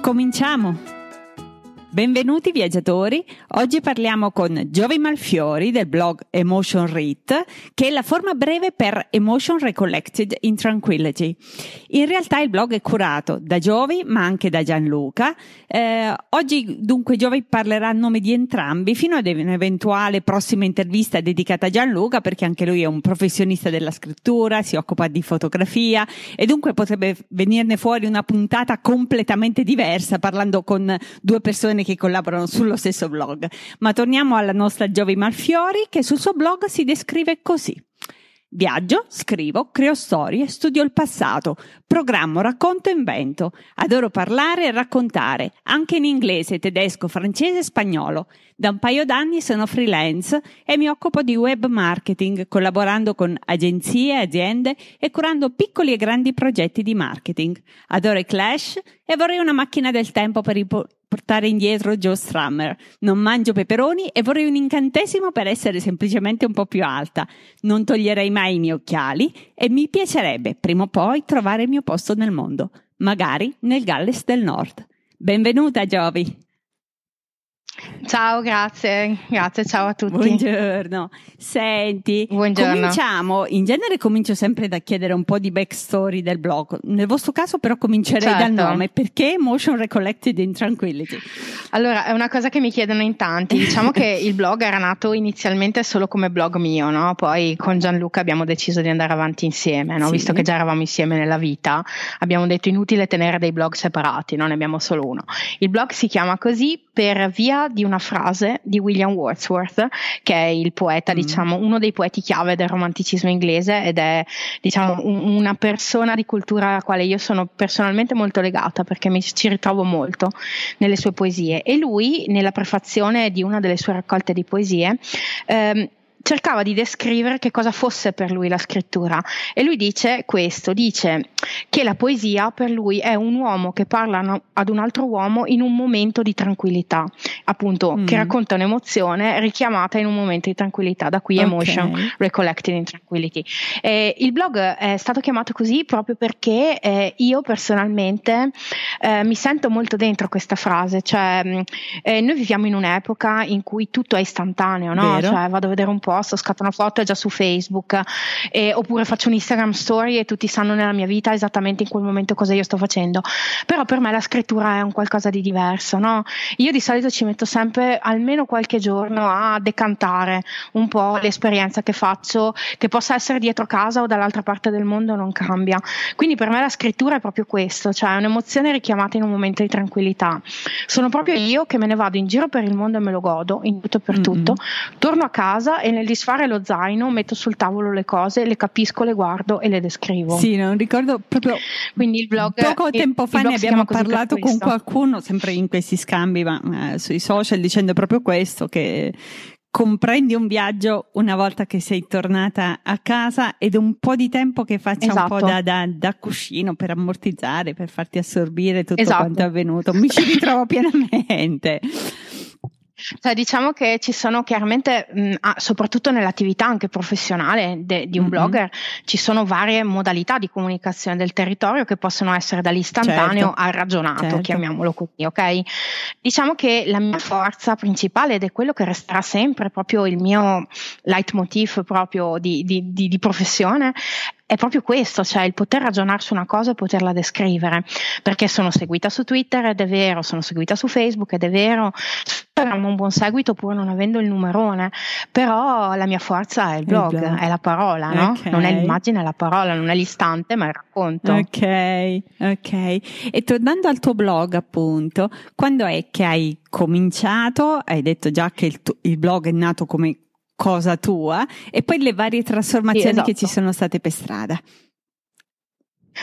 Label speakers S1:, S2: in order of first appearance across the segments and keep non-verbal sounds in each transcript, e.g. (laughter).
S1: Cominciamo! Benvenuti viaggiatori, oggi parliamo con Giovi Malfiori del blog Emotion Read, che è la forma breve per Emotion Recollected in Tranquility. In realtà il blog è curato da Giovi ma anche da Gianluca. Eh, oggi dunque Giovi parlerà a nome di entrambi fino ad un'eventuale prossima intervista dedicata a Gianluca perché anche lui è un professionista della scrittura, si occupa di fotografia e dunque potrebbe venirne fuori una puntata completamente diversa parlando con due persone persone che collaborano sullo stesso blog. Ma torniamo alla nostra Giovi Malfiori che sul suo blog si descrive così. Viaggio, scrivo, creo storie, studio il passato, programmo, racconto e invento. Adoro parlare e raccontare, anche in inglese, tedesco, francese e spagnolo. Da un paio d'anni sono freelance e mi occupo di web marketing, collaborando con agenzie, aziende e curando piccoli e grandi progetti di marketing. Adoro i Clash e vorrei una macchina del tempo per i portare indietro Joe Strummer. Non mangio peperoni e vorrei un incantesimo per essere semplicemente un po' più alta. Non toglierei mai i miei occhiali e mi piacerebbe prima o poi trovare il mio posto nel mondo, magari nel Galles del Nord. Benvenuta Giovi!
S2: Ciao, grazie, grazie, ciao a tutti.
S1: Buongiorno. Senti, Buongiorno. cominciamo. In genere comincio sempre da chiedere un po' di backstory del blog. Nel vostro caso, però, comincerei certo. dal nome. Perché Motion Recollected in Tranquility?
S2: Allora, è una cosa che mi chiedono in tanti. Diciamo che il blog era nato inizialmente solo come blog mio, no? Poi con Gianluca abbiamo deciso di andare avanti insieme, no? Sì. Visto che già eravamo insieme nella vita, abbiamo detto inutile tenere dei blog separati, non ne abbiamo solo uno. Il blog si chiama così per via di una frase di William Wordsworth, che è il poeta, mm. diciamo, uno dei poeti chiave del romanticismo inglese ed è, diciamo, un, una persona di cultura alla quale io sono personalmente molto legata perché mi ci ritrovo molto nelle sue poesie. E lui, nella prefazione di una delle sue raccolte di poesie, ehm, cercava di descrivere che cosa fosse per lui la scrittura e lui dice questo, dice che la poesia per lui è un uomo che parla ad un altro uomo in un momento di tranquillità, appunto mm. che racconta un'emozione richiamata in un momento di tranquillità, da qui okay. Emotion Recollected in Tranquility. Eh, il blog è stato chiamato così proprio perché eh, io personalmente eh, mi sento molto dentro questa frase, cioè mm, eh, noi viviamo in un'epoca in cui tutto è istantaneo, no? Cioè vado a vedere un po' posto, scatto una foto è già su Facebook, eh, oppure faccio un Instagram story e tutti sanno nella mia vita esattamente in quel momento cosa io sto facendo. Però per me la scrittura è un qualcosa di diverso, no? Io di solito ci metto sempre almeno qualche giorno a decantare un po' l'esperienza che faccio, che possa essere dietro casa o dall'altra parte del mondo non cambia. Quindi per me la scrittura è proprio questo, cioè un'emozione richiamata in un momento di tranquillità. Sono proprio io che me ne vado in giro per il mondo e me lo godo in tutto e per mm-hmm. tutto. Torno a casa e nel disfare lo zaino metto sul tavolo le cose, le capisco, le guardo e le descrivo.
S1: Sì, non ricordo proprio. Quindi il blog. Poco tempo fa ne abbiamo parlato con qualcuno, sempre in questi scambi, ma eh, sui social, dicendo proprio questo: che comprendi un viaggio una volta che sei tornata a casa ed un po' di tempo che faccia esatto. un po' da, da, da, cuscino per ammortizzare, per farti assorbire tutto esatto. quanto è avvenuto. Mi ci ritrovo (laughs) pienamente.
S2: Cioè, diciamo che ci sono chiaramente, mh, soprattutto nell'attività anche professionale de, di un mm-hmm. blogger, ci sono varie modalità di comunicazione del territorio che possono essere dall'istantaneo certo. al ragionato, certo. chiamiamolo così, ok? Diciamo che la mia forza principale ed è quello che resterà sempre proprio il mio leitmotiv proprio di, di, di, di professione è proprio questo, cioè il poter ragionare su una cosa e poterla descrivere, perché sono seguita su Twitter ed è vero, sono seguita su Facebook ed è vero, Instagram un buon seguito pur non avendo il numerone, però la mia forza è il blog, il blog. è la parola, no? Okay. Non è l'immagine, è la parola, non è l'istante, ma è il racconto.
S1: Ok, ok. E tornando al tuo blog, appunto, quando è che hai cominciato? Hai detto già che il, tu- il blog è nato come cosa tua e poi le varie trasformazioni sì, esatto. che ci esatto. sono state per strada.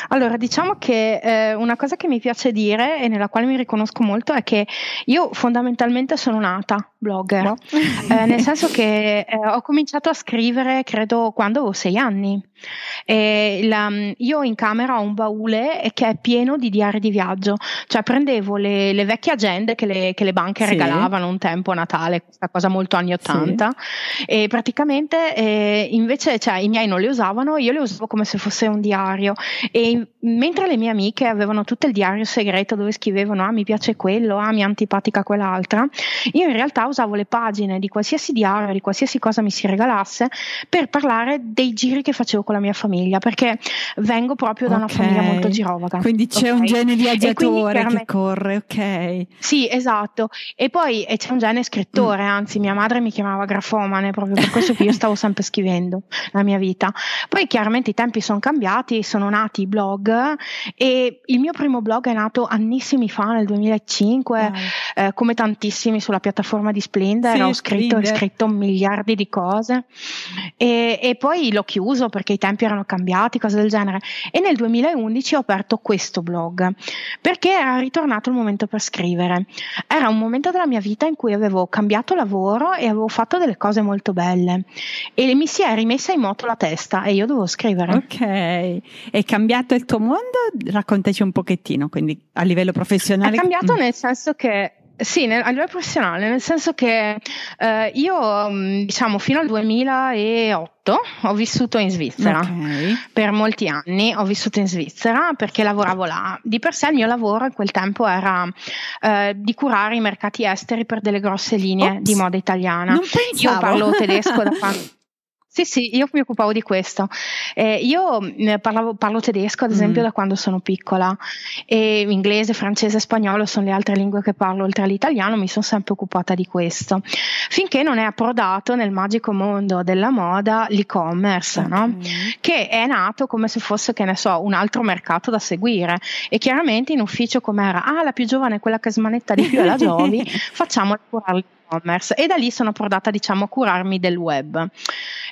S2: Allora, diciamo che eh, una cosa che mi piace dire e nella quale mi riconosco molto è che io fondamentalmente sono nata blogger, no. eh, nel senso che eh, ho cominciato a scrivere credo quando avevo sei anni. La, io in camera ho un baule che è pieno di diari di viaggio, cioè prendevo le, le vecchie agende che le, che le banche sì. regalavano un tempo a Natale, questa cosa molto anni 80, sì. e praticamente eh, invece cioè, i miei non le usavano, io le usavo come se fosse un diario e mentre le mie amiche avevano tutto il diario segreto dove scrivevano ah mi piace quello, ah mi è antipatica quell'altra, io in realtà usavo le pagine di qualsiasi diario, di qualsiasi cosa mi si regalasse per parlare dei giri che facevo con la mia famiglia, perché vengo proprio da una famiglia molto girovaga.
S1: Quindi c'è okay? un gene viaggiatore che corre, ok?
S2: Sì, esatto. E poi e c'è un gene scrittore, mm. anzi mia madre mi chiamava grafomane proprio per questo che io stavo sempre scrivendo la mia vita. Poi chiaramente i tempi sono cambiati, sono nati i blog e il mio primo blog è nato annissimi fa, nel 2005, eh, come tantissimi sulla piattaforma di Splendor, sì, ho scritto scritto miliardi di cose e, e poi l'ho chiuso perché i tempi erano cambiati, cose del genere. E nel 2011 ho aperto questo blog perché era ritornato il momento per scrivere. Era un momento della mia vita in cui avevo cambiato lavoro e avevo fatto delle cose molto belle e mi si è rimessa in moto la testa e io dovevo scrivere.
S1: Ok, è cambiato il tuo mondo? Raccontaci un pochettino, quindi a livello professionale.
S2: È cambiato mm. nel senso che sì, nel, a livello professionale, nel senso che eh, io mm, diciamo fino al 2008 ho vissuto in Svizzera okay. per molti anni, ho vissuto in Svizzera perché lavoravo là. Di per sé il mio lavoro in quel tempo era eh, di curare i mercati esteri per delle grosse linee Ops, di moda italiana. Io parlo tedesco da (laughs) quando sì, sì, io mi occupavo di questo. Eh, io parlavo, parlo tedesco, ad esempio, mm. da quando sono piccola, e inglese, francese, spagnolo sono le altre lingue che parlo oltre all'italiano, mi sono sempre occupata di questo. Finché non è approdato nel magico mondo della moda l'e-commerce, okay. no? che è nato come se fosse, che ne so, un altro mercato da seguire. E chiaramente in ufficio, come era, ah, la più giovane è quella che smanetta di più è la Giovi, facciamo curare e-commerce e da lì sono approdata diciamo a curarmi del web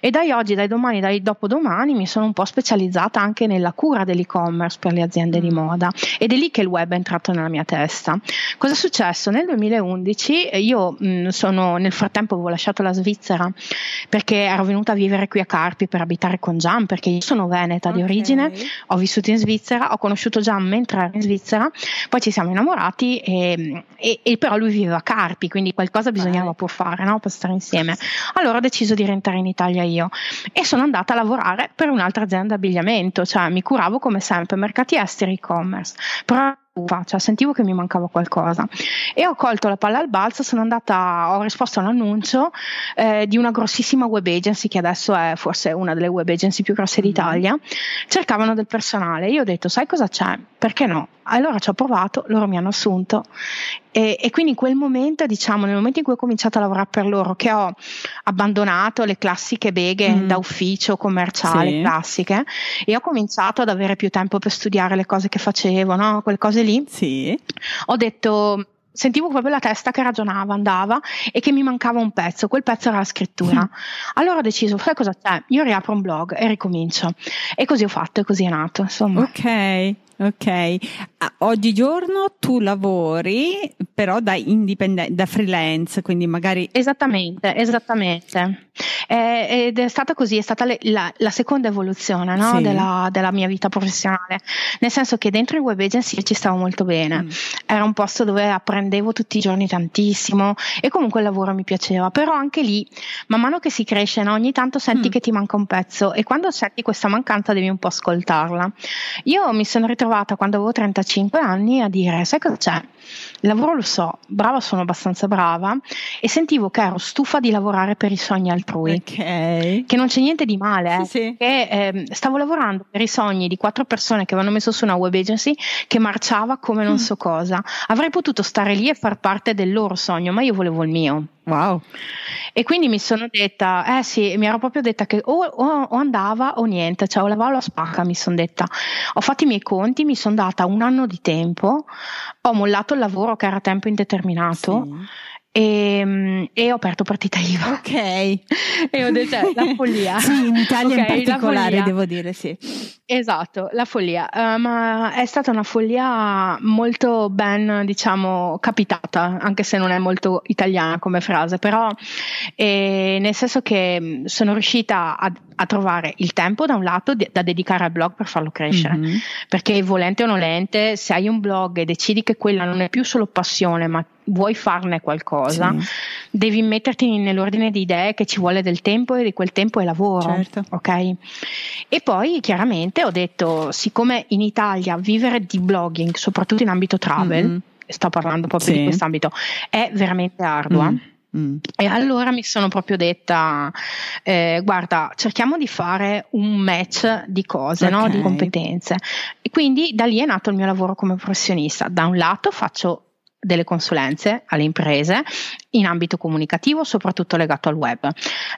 S2: e dai oggi, dai domani, dai dopodomani mi sono un po' specializzata anche nella cura dell'e-commerce per le aziende di mm. moda ed è lì che il web è entrato nella mia testa. Cosa è successo? Nel 2011 eh, io mh, mm, sono, nel frattempo avevo lasciato la Svizzera perché ero venuta a vivere qui a Carpi per abitare con Gian perché io sono veneta okay. di origine, ho vissuto in Svizzera, ho conosciuto Gian mentre ero in Svizzera, poi ci siamo innamorati e, e, e però lui viveva a Carpi, quindi qualcosa bisogna bisognava pur fare no? per stare insieme. Allora ho deciso di rientrare in Italia io e sono andata a lavorare per un'altra azienda abbigliamento, cioè mi curavo come sempre mercati esteri e-commerce. Però cioè sentivo che mi mancava qualcosa e ho colto la palla al balzo, sono andata, ho risposto all'annuncio eh, di una grossissima web agency che adesso è forse una delle web agency più grosse mm-hmm. d'Italia, cercavano del personale, io ho detto sai cosa c'è? Perché no? Allora ci ho provato, loro mi hanno assunto e, e, quindi in quel momento, diciamo, nel momento in cui ho cominciato a lavorare per loro, che ho abbandonato le classiche beghe mm. da ufficio commerciale sì. classiche e ho cominciato ad avere più tempo per studiare le cose che facevo, no? quelle cose lì,
S1: sì.
S2: ho detto sentivo proprio la testa che ragionava, andava e che mi mancava un pezzo, quel pezzo era la scrittura. Mm. (laughs) Allora ho deciso, sai cosa c'è? Io riapro un blog e ricomincio. E così ho fatto e così è nato, insomma.
S1: Ok. Ok, oggigiorno tu lavori però da indipendente, da freelance, quindi magari...
S2: Esattamente, esattamente. Eh, ed è stata così, è stata le, la, la, seconda evoluzione no? sì. della, della, mia vita professionale, nel senso che dentro il web agency ci stavo molto bene, mm. era un posto dove apprendevo tutti i giorni tantissimo e comunque il lavoro mi piaceva, però anche lì, man mano che si cresce, no? ogni tanto senti mm. che ti manca un pezzo e quando senti questa mancanza devi un po' ascoltarla. Io mi sono ritrovata ritrovata quando avevo 35 anni a dire, sai cosa c'è? Il lavoro lo so, brava sono abbastanza brava e sentivo che ero stufa di lavorare per i sogni altrui.
S1: Okay.
S2: Che non c'è niente di male, eh, sì, sì. Che, eh, stavo lavorando per i sogni di quattro persone che avevano messo su una web agency che marciava come non mm. so cosa. Avrei potuto stare lì e far parte del loro sogno, ma io volevo il mio.
S1: Wow.
S2: E quindi mi sono detta, eh sì, mi ero proprio detta che o, o, o andava o niente, cioè o lavavo la spacca, mi sono detta. Ho fatto i miei conti, mi sono data un anno di tempo, ho mollato il lavoro che era a tempo indeterminato. Sì e, mm, e, ho aperto partita IVA.
S1: Ok.
S2: e ho detto eh, la (laughs) follia.
S1: sì, in Italia okay, in particolare devo dire sì.
S2: Esatto, la follia, uh, ma è stata una follia molto ben, diciamo, capitata, anche se non è molto italiana come frase, però eh, nel senso che sono riuscita a, a, trovare il tempo da un lato de- da dedicare al blog per farlo crescere, mm-hmm. perché volente o nolente, se hai un blog e decidi che quella non è più solo passione, ma vuoi farne qualcosa, sì. devi metterti nell'ordine di idee che ci vuole del tempo e di quel tempo è lavoro.
S1: Certo.
S2: Ok? E poi chiaramente ho detto, siccome in Italia vivere di blogging, soprattutto in ambito travel, mm-hmm. sto parlando proprio sì. di quest'ambito, è veramente ardua. Mm. Mm. E allora mi sono proprio detta, eh, guarda, cerchiamo di fare un match di cose, okay. no? di competenze. E quindi da lì è nato il mio lavoro come professionista. Da un lato faccio delle consulenze alle imprese in ambito comunicativo, soprattutto legato al web.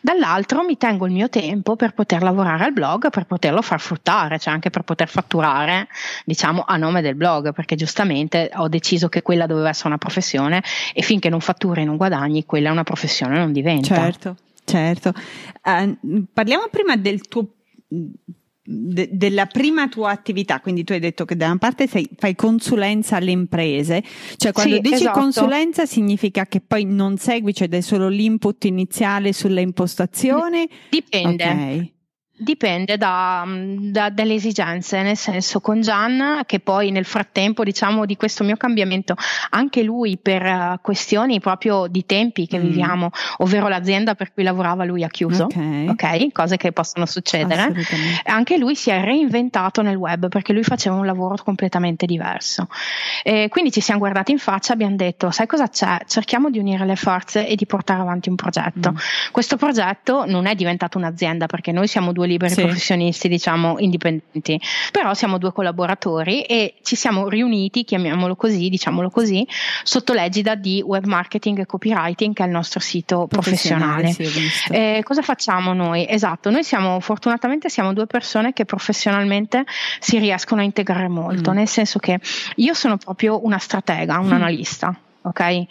S2: Dall'altro mi tengo il mio tempo per poter lavorare al blog, per poterlo far fruttare, cioè anche per poter fatturare, diciamo, a nome del blog, perché giustamente ho deciso che quella doveva essere una professione e finché non fatturi e non guadagni, quella è una professione non diventa.
S1: Certo, certo. Uh, parliamo prima del tuo de, della prima tua attività, quindi tu hai detto che da una parte sei, fai consulenza alle imprese, cioè quando sì, dici esatto. consulenza significa che poi non segui, cioè dai solo l'input iniziale sulla impostazione?
S2: Dipende. Okay. Dipende da, da, dalle esigenze, nel senso con Gian che poi nel frattempo diciamo di questo mio cambiamento, anche lui per uh, questioni proprio di tempi che mm. viviamo, ovvero l'azienda per cui lavorava lui ha chiuso, okay. ok, cose che possono succedere, anche lui si è reinventato nel web perché lui faceva un lavoro completamente diverso. E quindi ci siamo guardati in faccia e abbiamo detto sai cosa c'è? Cerchiamo di unire le forze e di portare avanti un progetto. Mm. Questo progetto non è diventato un'azienda perché noi siamo due liberi sì. professionisti, diciamo, indipendenti. Però siamo due collaboratori e ci siamo riuniti, chiamiamolo così, diciamolo così, sotto l'egida di web marketing e copywriting, che è il nostro sito professionale. professionale. Eh, cosa facciamo noi? Esatto, noi siamo fortunatamente siamo due persone che professionalmente si riescono a integrare molto, mm. nel senso che io sono proprio una stratega, un mm. analista ok?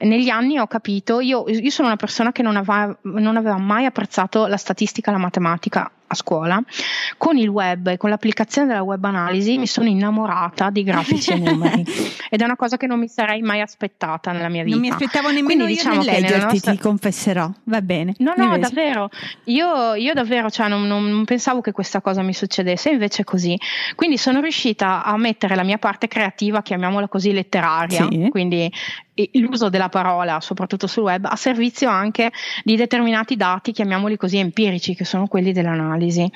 S2: Negli anni ho capito, io, io sono una persona che non aveva, non aveva mai apprezzato la statistica, la matematica a scuola, con il web e con l'applicazione della web analisi mi sono innamorata di grafici e numeri (laughs) ed è una cosa che non mi sarei mai aspettata nella mia vita.
S1: Non mi aspettavo nemmeno Quindi, diciamo nel leggerti, nostra... ti confesserò, va bene.
S2: No, no, invece. davvero, io, io davvero cioè, non, non, pensavo che questa cosa mi succedesse, invece è così. Quindi sono riuscita a mettere la mia parte creativa, chiamiamola così, letteraria, sì. quindi l'uso della parola, soprattutto sul web, a servizio anche di determinati dati, chiamiamoli così empirici, che sono quelli dell'analisi.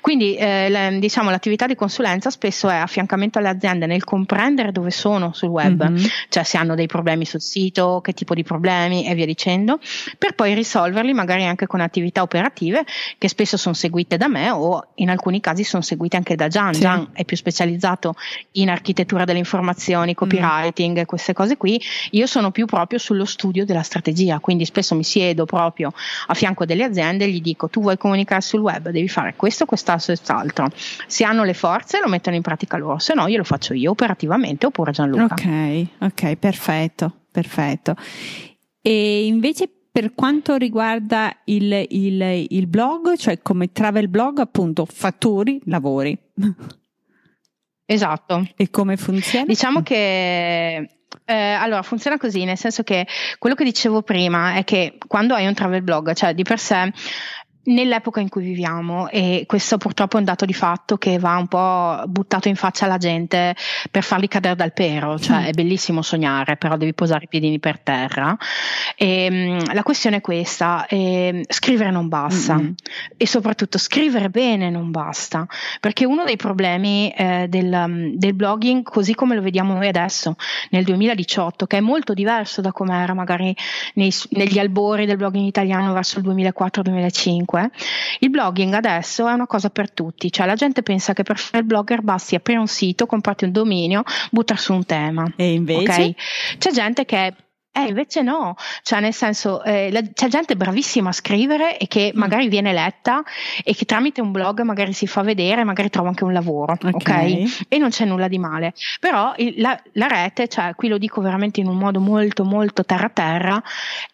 S2: Quindi eh, le, diciamo l'attività di consulenza spesso è affiancamento alle aziende nel comprendere dove sono sul web, mm-hmm. cioè se hanno dei problemi sul sito, che tipo di problemi e via dicendo, per poi risolverli magari anche con attività operative che spesso sono seguite da me o in alcuni casi sono seguite anche da Gian. Sì. Gian è più specializzato in architettura delle informazioni, copywriting, mm. queste cose qui. Io sono più proprio sullo studio della strategia, quindi spesso mi siedo proprio a fianco delle aziende e gli dico tu vuoi comunicare sul web, devi fare questo, quest'altro, quest'altro. Se hanno le forze lo mettono in pratica loro, se no io lo faccio io operativamente oppure Gianluca.
S1: Ok, ok, perfetto, perfetto. E invece per quanto riguarda il, il, il blog, cioè come travel blog, appunto, fatturi, lavori.
S2: Esatto.
S1: E come funziona?
S2: Diciamo che eh, allora, funziona così, nel senso che quello che dicevo prima è che quando hai un travel blog, cioè di per sé nell'epoca in cui viviamo e questo purtroppo è un dato di fatto che va un po' buttato in faccia alla gente per farli cadere dal pero, cioè mm. è bellissimo sognare però devi posare i piedini per terra e, ehm, la questione è questa, eh, scrivere non basta mm-hmm. e soprattutto scrivere bene non basta perché uno dei problemi eh, del, del, blogging così come lo vediamo noi adesso nel 2018 che è molto diverso da come era magari nei, negli albori del blogging italiano verso il 2004-2005 comunque il blogging adesso è una cosa per tutti, cioè la gente pensa che per fare il blogger basti aprire un sito, comprarti un dominio, buttare su un tema.
S1: E invece? Okay?
S2: C'è gente che Eh, invece no, cioè nel senso eh, la, c'è gente bravissima a scrivere e che mm. magari viene letta e che tramite un blog magari si fa vedere, magari trova anche un lavoro, ok? okay? E non c'è nulla di male. Però il, la, la, rete, cioè qui lo dico veramente in un modo molto molto terra terra,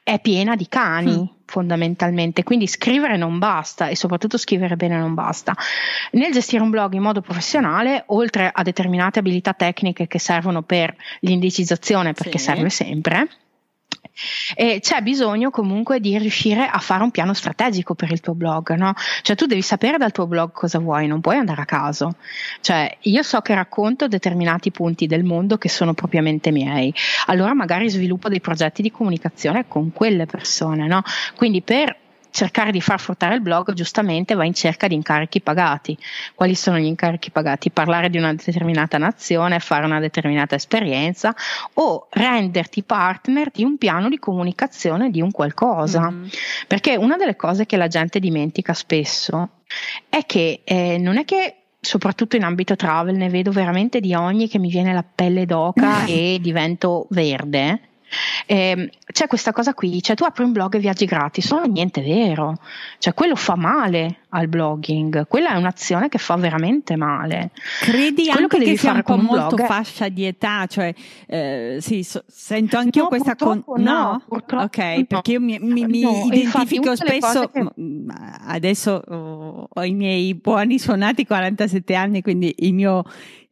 S2: è piena di cani. Mm fondamentalmente, quindi scrivere non basta e soprattutto scrivere bene non basta. Nel gestire un blog in modo professionale, oltre a determinate abilità tecniche che servono per l'indicizzazione, perché sì. serve sempre, e c'è bisogno comunque di riuscire a fare un piano strategico per il tuo blog, no? Cioè tu devi sapere dal tuo blog cosa vuoi, non puoi andare a caso. Cioè io so che racconto determinati punti del mondo che sono propriamente miei, allora magari sviluppo dei progetti di comunicazione con quelle persone, no? Quindi per cercare di far fruttare il blog, giustamente va in cerca di incarichi pagati. Quali sono gli incarichi pagati? Parlare di una determinata nazione, fare una determinata esperienza o renderti partner di un piano di comunicazione di un qualcosa. Mm-hmm. Perché una delle cose che la gente dimentica spesso è che eh, non è che soprattutto in ambito travel ne vedo veramente di ogni che mi viene la pelle d'oca (laughs) e divento verde eh, c'è questa cosa qui, cioè tu apri un blog e viaggi gratis, non è niente vero, cioè quello fa male al blogging, quella è un'azione che fa veramente male.
S1: Credi quello anche che, che sia un po' molto blog... fascia di età, cioè eh, sì, so, sento anche io questa con...
S2: no, no? ok,
S1: no. perché io mi, mi, mi no, identifico spesso che... adesso oh, ho i miei buoni suonati 47 anni, quindi il mio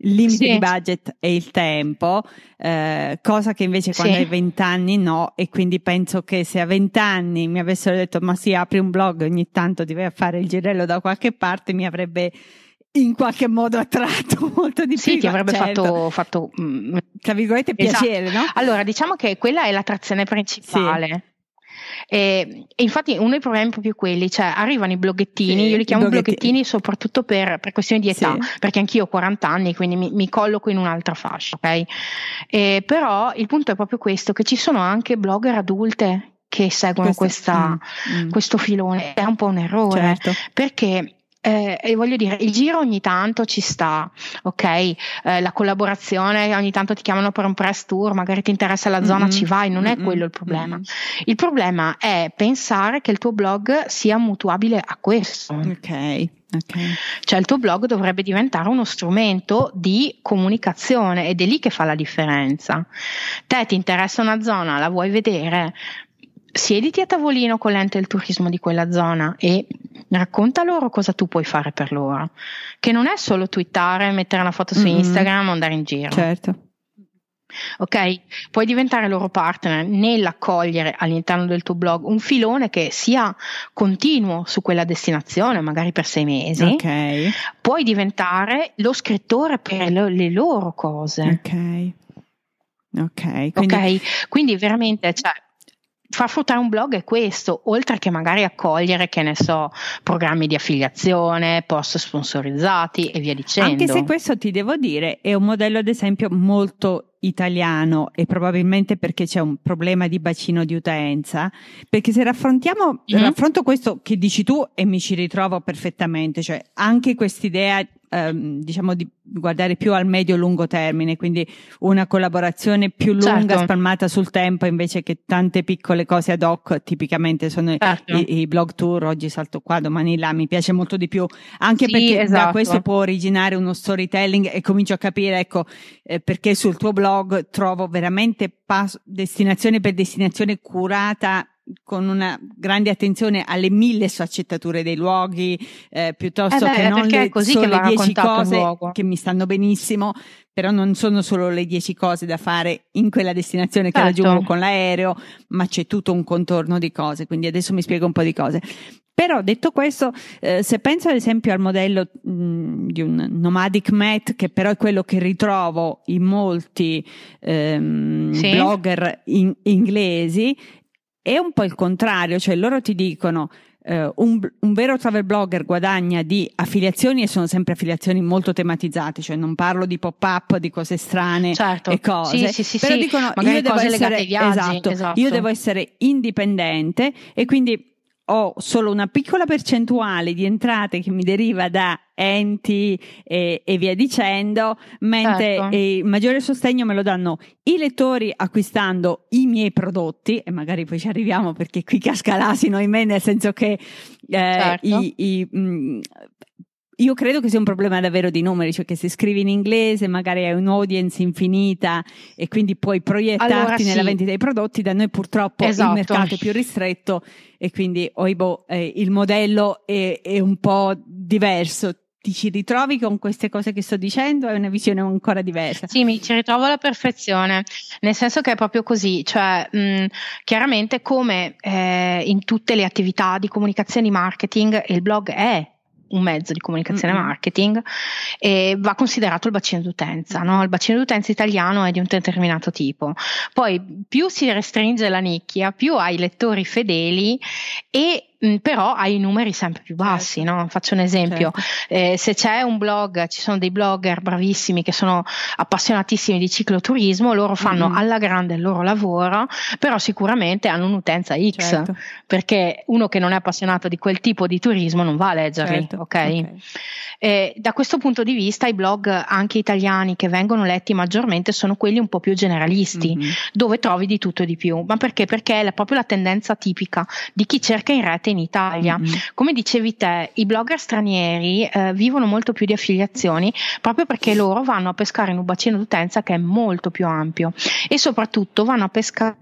S1: limite sì. di budget è il tempo, eh, cosa che invece quando sì. hai 20 anni no, e quindi penso che se a 20 anni mi avessero detto ma sì, apri un blog ogni tanto a fare il girello da qualche parte, mi avrebbe in qualche modo attratto (laughs) molto di più.
S2: Sì, ti avrebbe certo. fatto, fatto
S1: mm, tra virgolette, esatto. piacere, no?
S2: Allora, diciamo che quella è l'attrazione principale. Sì. E, e, infatti uno dei problemi è proprio quelli, cioè arrivano i bloggettini, sì, io li chiamo bloggettini, bloggettini soprattutto per, per, questioni di età, sì. perché anch'io ho 40 anni, quindi mi, mi colloco in un'altra fascia, ok? E, però il punto è proprio questo, che ci sono anche blogger adulte che seguono questo, questa, mm, mm. questo filone, è un po' un errore, certo. perché eh, e voglio dire, il giro ogni tanto ci sta, ok? Eh, la collaborazione, ogni tanto ti chiamano per un press tour, magari ti interessa la zona, mm-hmm. ci vai, non è mm-hmm. quello il problema. Mm-hmm. Il problema è pensare che il tuo blog sia mutuabile a questo.
S1: Ok. Okay.
S2: Cioè il tuo blog dovrebbe diventare uno strumento di comunicazione ed è lì che fa la differenza. Te ti interessa una zona, la vuoi vedere? Siediti a tavolino con l'ente del turismo di quella zona e racconta loro cosa tu puoi fare per loro. Che non è solo twittare, mettere una foto su mm-hmm. Instagram o andare in giro.
S1: Certo.
S2: Ok, puoi diventare loro partner nell'accogliere all'interno del tuo blog un filone che sia continuo su quella destinazione, magari per sei mesi.
S1: Ok.
S2: Puoi diventare lo scrittore per le, le loro cose.
S1: Ok. Ok,
S2: quindi, okay? quindi veramente cioè, far fruttare un blog è questo, oltre che magari accogliere, che ne so, programmi di affiliazione, post sponsorizzati e via dicendo.
S1: Anche se questo ti devo dire è un modello ad esempio molto italiano e probabilmente perché c'è un problema di bacino di utenza, perché se raffrontiamo, mm-hmm. raffronto questo che dici tu e mi ci ritrovo perfettamente, cioè anche quest'idea ehm, diciamo di guardare più al medio-lungo termine, quindi una collaborazione più lunga certo. spalmata sul tempo invece che tante piccole cose ad hoc, tipicamente sono certo. i, i, blog tour, oggi salto qua, domani là, mi piace molto di più, anche sì, perché esatto. da questo può originare uno storytelling e comincio a capire, ecco, eh, perché sul tuo blog trovo veramente pas- destinazione per destinazione curata con una grande attenzione alle mille sfaccettature dei luoghi, eh, piuttosto
S2: eh beh,
S1: che non le,
S2: solo
S1: le dieci cose che mi stanno benissimo, però non sono solo le dieci cose da fare in quella destinazione che certo. raggiungo con l'aereo, ma c'è tutto un contorno di cose, quindi adesso mi spiego un po' di cose. Però detto questo, eh, se penso ad esempio al modello mh, di un nomadic mat, che però è quello che ritrovo in molti ehm, sì. blogger in- inglesi, è un po' il contrario, cioè loro ti dicono Uh, un, un, vero travel blogger guadagna di affiliazioni e sono sempre affiliazioni molto tematizzate, cioè non parlo di pop-up, di cose strane certo. e cose,
S2: sì, sì,
S1: però
S2: sì,
S1: dicono io devo, essere,
S2: viaggi,
S1: esatto,
S2: esatto.
S1: io devo essere indipendente e quindi ho solo una piccola percentuale di entrate che mi deriva da enti e, e via dicendo, mentre certo. il maggiore sostegno me lo danno i lettori acquistando i miei prodotti, e magari poi ci arriviamo perché qui casca l'asino in me, nel senso che eh, certo. i, i, mh, mm, io credo che sia un problema davvero di numeri, cioè che se scrivi in inglese magari hai un'audience infinita e quindi puoi proiettarti allora, nella sì. vendita dei prodotti, da noi purtroppo esatto. il mercato è più ristretto e quindi oibo, eh, il modello è, è un po' diverso ti ci ritrovi con queste cose che sto dicendo? È una visione ancora diversa?
S2: Sì, mi ci ritrovo alla perfezione, nel senso che è proprio così, cioè mh, chiaramente come eh, in tutte le attività di comunicazione e marketing il blog è un mezzo di comunicazione mm-hmm. marketing e va considerato il bacino d'utenza. No? Il bacino d'utenza italiano è di un determinato tipo. Poi più si restringe la nicchia, più hai lettori fedeli e Mm, però hai numeri sempre più bassi. Certo. No? Faccio un esempio: certo. eh, se c'è un blog, ci sono dei blogger bravissimi che sono appassionatissimi di cicloturismo, loro fanno mm-hmm. alla grande il loro lavoro, però sicuramente hanno un'utenza X certo. perché uno che non è appassionato di quel tipo di turismo non va a leggerli. Certo. Okay? okay. Eh, da questo punto di vista, i blog anche italiani che vengono letti maggiormente sono quelli un po' più generalisti, mm-hmm. dove trovi di tutto e di più. Ma perché? Perché è proprio la tendenza tipica di chi cerca in rete in Italia. Mm-hmm. Come dicevi te, i blogger stranieri eh, vivono molto più di affiliazioni proprio perché loro vanno a pescare in un bacino d'utenza che è molto più ampio e soprattutto vanno a pescare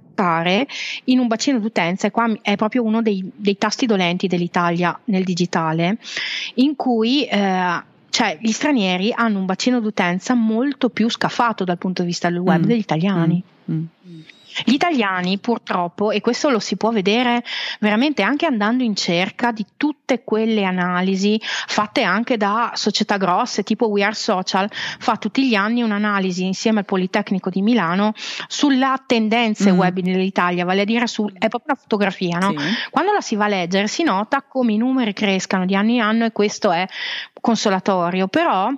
S2: in un bacino d'utenza, e qua è proprio uno dei, dei tasti dolenti dell'Italia nel digitale, in cui eh, cioè gli stranieri hanno un bacino d'utenza molto più scafato dal punto di vista del web mm. degli italiani. Mm. Mm. Gli italiani purtroppo, e questo lo si può vedere veramente anche andando in cerca di tutte quelle analisi fatte anche da società grosse tipo We Are Social, fa tutti gli anni un'analisi insieme al Politecnico di Milano sulla tendenze mm. web nell'Italia, vale a dire su, è proprio una fotografia, no? Sì. Quando la si va a leggere si nota come i numeri crescano di anno in anno e questo è consolatorio, però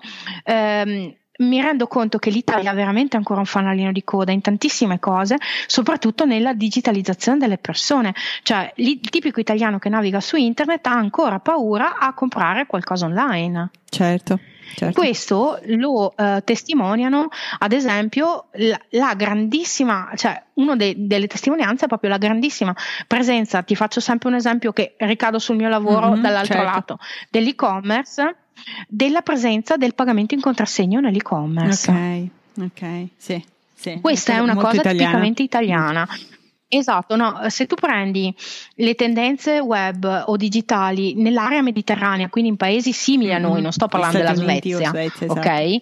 S2: ehm, mi rendo conto che l'Italia ha veramente ancora un fanalino di coda in tantissime cose, soprattutto nella digitalizzazione delle persone. Cioè, il tipico italiano che naviga su internet ha ancora paura a comprare qualcosa online.
S1: Certo. Certo.
S2: Questo lo eh, testimoniano, ad esempio, la, la grandissima, cioè una delle testimonianze è proprio la grandissima presenza. Ti faccio sempre un esempio che ricado sul mio lavoro mm-hmm, dall'altro certo. lato dell'e-commerce della presenza del pagamento in contrassegno nell'e-commerce.
S1: Ok, ok, sì. sì.
S2: Questa è una cosa italiana. tipicamente italiana. Esatto, no, se tu prendi le tendenze web o digitali nell'area mediterranea, quindi in paesi simili a noi, mm-hmm. non sto parlando della Svezia, Svezia esatto. ok?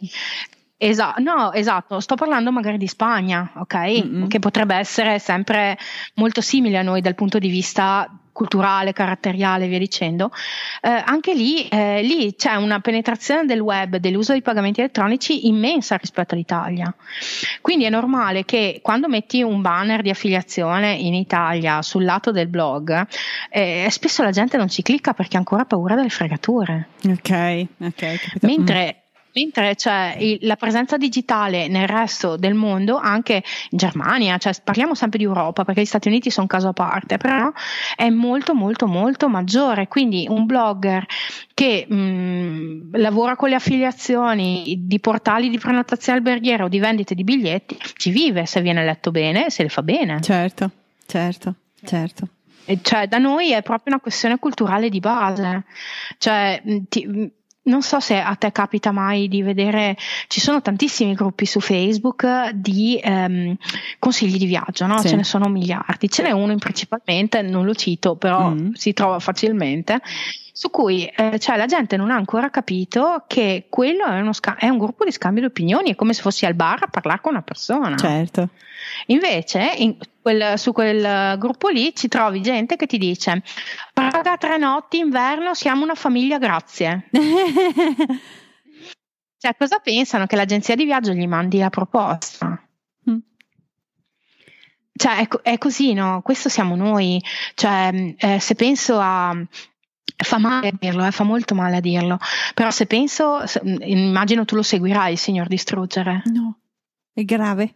S2: Esatto, no, esatto, sto parlando magari di Spagna, ok? Mm-hmm. Che potrebbe essere sempre molto simile a noi dal punto di vista culturale, caratteriale e via dicendo, eh, anche lì, eh, lì, c'è una penetrazione del web, dell'uso dei pagamenti elettronici immensa rispetto all'Italia. Quindi è normale che quando metti un banner di affiliazione in Italia sul lato del blog, eh, spesso la gente non ci clicca perché ha ancora paura delle fregature.
S1: Ok, ok.
S2: Mentre Mentre c'è il, la presenza digitale nel resto del mondo, anche in Germania, cioè parliamo sempre di Europa perché gli Stati Uniti sono un caso a parte, però è molto molto molto maggiore. Quindi un blogger che mh, lavora con le affiliazioni di portali di prenotazione alberghiera o di vendite di biglietti, ci vive se viene letto bene, se le fa bene.
S1: Certo, certo, certo.
S2: cioè, da noi è proprio una questione culturale di base. Cioè, ti, non so se a te capita mai di vedere, ci sono tantissimi gruppi su Facebook di ehm, consigli di viaggio, no? sì. ce ne sono miliardi, ce n'è uno principalmente, non lo cito, però mm. si trova facilmente, su cui eh, cioè, la gente non ha ancora capito che quello è, uno sca- è un gruppo di scambio di opinioni, è come se fossi al bar a parlare con una persona.
S1: Certo.
S2: Invece, quel, su quel gruppo lì ci trovi gente che ti dice: Praga tre notti, inverno, siamo una famiglia, grazie. (laughs) cioè, cosa pensano? Che l'agenzia di viaggio gli mandi la proposta? Mm. Cioè, è, è, così, no? Questo siamo noi. Cioè, eh, se penso a. Fa male a dirlo, eh, fa molto male a dirlo, però se penso, se, immagino tu lo seguirai, signor Distruggere.
S1: No, è grave.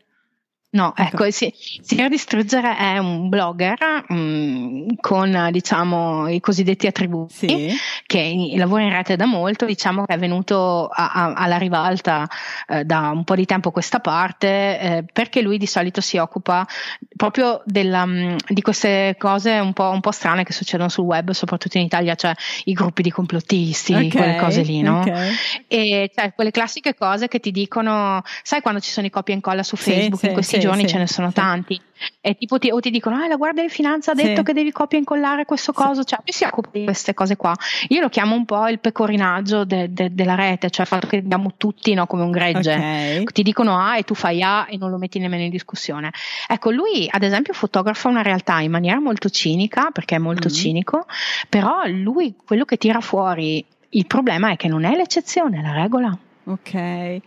S2: No, ecco, ecco sì, Signor Distruggere è un blogger mh, mm, con diciamo i cosiddetti attributi sì. che lavora in rete da molto, diciamo che è venuto a, a, alla rivalta eh, da un po' di tempo a questa parte eh, perché lui di solito si occupa proprio della, mh, mm, di queste cose un po', un po', strane che succedono sul web, soprattutto in Italia, cioè i gruppi di complottisti, okay, quelle cose lì, no? Okay. E cioè, quelle classiche cose che ti dicono, sai quando ci sono i copia e incolla su Facebook sì, in questi sì, giorni sì, ce ne sono tanti. E tipo ti, o ti dicono ah la guardia di finanza ha detto che devi copia e incollare questo coso. Cioè lui si occupa di queste cose qua. Io lo chiamo un po' il pecorinaggio de, de, della rete cioè il fatto che andiamo tutti no, come un gregge. Okay. ti dicono A e tu fai A e non lo metti nemmeno in discussione. Ecco lui ad esempio fotografa una realtà in maniera molto cinica perché è molto mm. cinico però lui quello che tira fuori il problema è che non è l'eccezione è la regola.
S1: Ok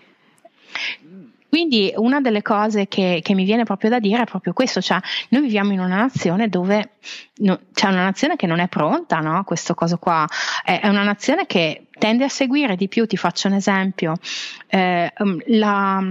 S2: quindi una delle cose che, che, mi viene proprio da dire è proprio questo, cioè noi viviamo in una nazione dove no, c'è una nazione che non è pronta, no? Questo coso qua, è, è, una nazione che tende a seguire di più, ti faccio un esempio, eh, um, la,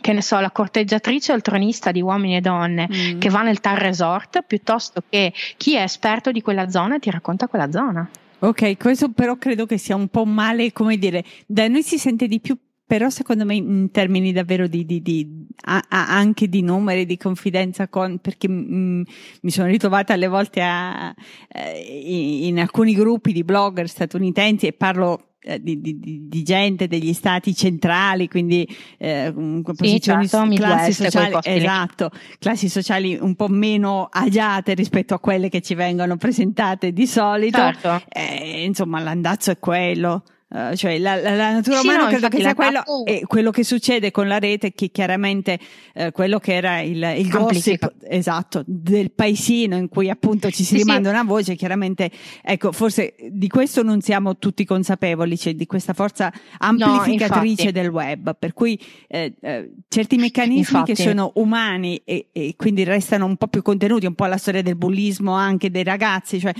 S2: che ne so, la corteggiatrice o il tronista di uomini e donne mm. che va nel tal resort piuttosto che chi è esperto di quella zona e ti racconta quella zona.
S1: Ok, questo però credo che sia un po' male, come dire, da noi si sente di più però secondo me in termini davvero di, di, di a, a, anche di numeri di confidenza con perché mh, mm, mi sono ritrovata alle volte a, eh, in, in, alcuni gruppi di blogger statunitensi e parlo eh, di, di, di, gente degli stati centrali, quindi eh, posizioni,
S2: sì, certo,
S1: classi sociali, esatto, classi sociali un po' meno agiate rispetto a quelle che ci vengono presentate di solito. Certo. Eh, insomma, l'andazzo è quello. Uh, cioè la, la, la, natura sì, umana no, credo che sia quello e quello che succede con la rete che chiaramente uh, quello che era il, il gossip esatto del paesino in cui appunto ci si sì, rimanda sì. una voce chiaramente ecco forse di questo non siamo tutti consapevoli cioè di questa forza amplificatrice no, del web per cui eh, eh, certi meccanismi infatti. che sono umani e, e, quindi restano un po' più contenuti un po' la storia del bullismo anche dei ragazzi cioè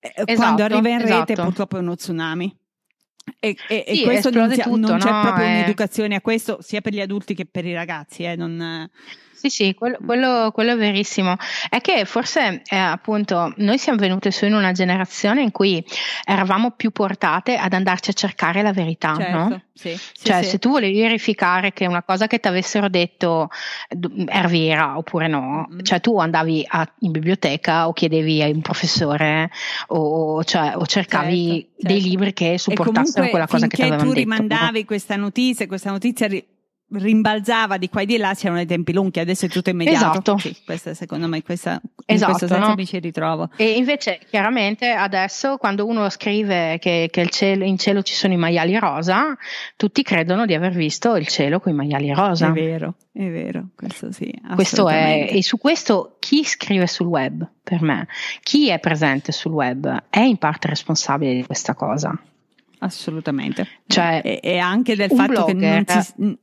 S1: eh, esatto, quando arriva in rete esatto. purtroppo è uno tsunami e, e, sì, e questo non, tutto, non c'è proprio è... un'educazione a questo sia per gli adulti che per i ragazzi. Eh, non...
S2: Sì, sì, quello, quello, quello, è verissimo. È che forse eh, appunto noi siamo venute su in una generazione in cui eravamo più portate ad andarci a cercare la verità, certo, no? Sì, cioè, sì, se tu volevi verificare che una cosa che ti avessero detto era vera oppure no, mm. cioè tu andavi a, in biblioteca o chiedevi a un professore o, cioè, o cercavi certo, certo. dei libri che supportassero quella cosa che ti avevano
S1: detto. tu rimandavi no? questa notizia, questa notizia rimbalzava di qua e di là c'erano i tempi lunghi adesso è tutto immediato.
S2: Esatto.
S1: Sì, questa, secondo me questa,
S2: esatto, in
S1: questo senso
S2: no?
S1: mi ci ritrovo.
S2: E invece chiaramente adesso quando uno scrive che, che cielo, in cielo ci sono i maiali rosa tutti credono di aver visto il cielo con i maiali rosa.
S1: È vero è vero questo sì
S2: questo è e su questo chi scrive sul web per me? Chi è presente sul web è in parte responsabile di questa cosa
S1: Assolutamente. Cioè, e, e anche del fatto blogger. che non si,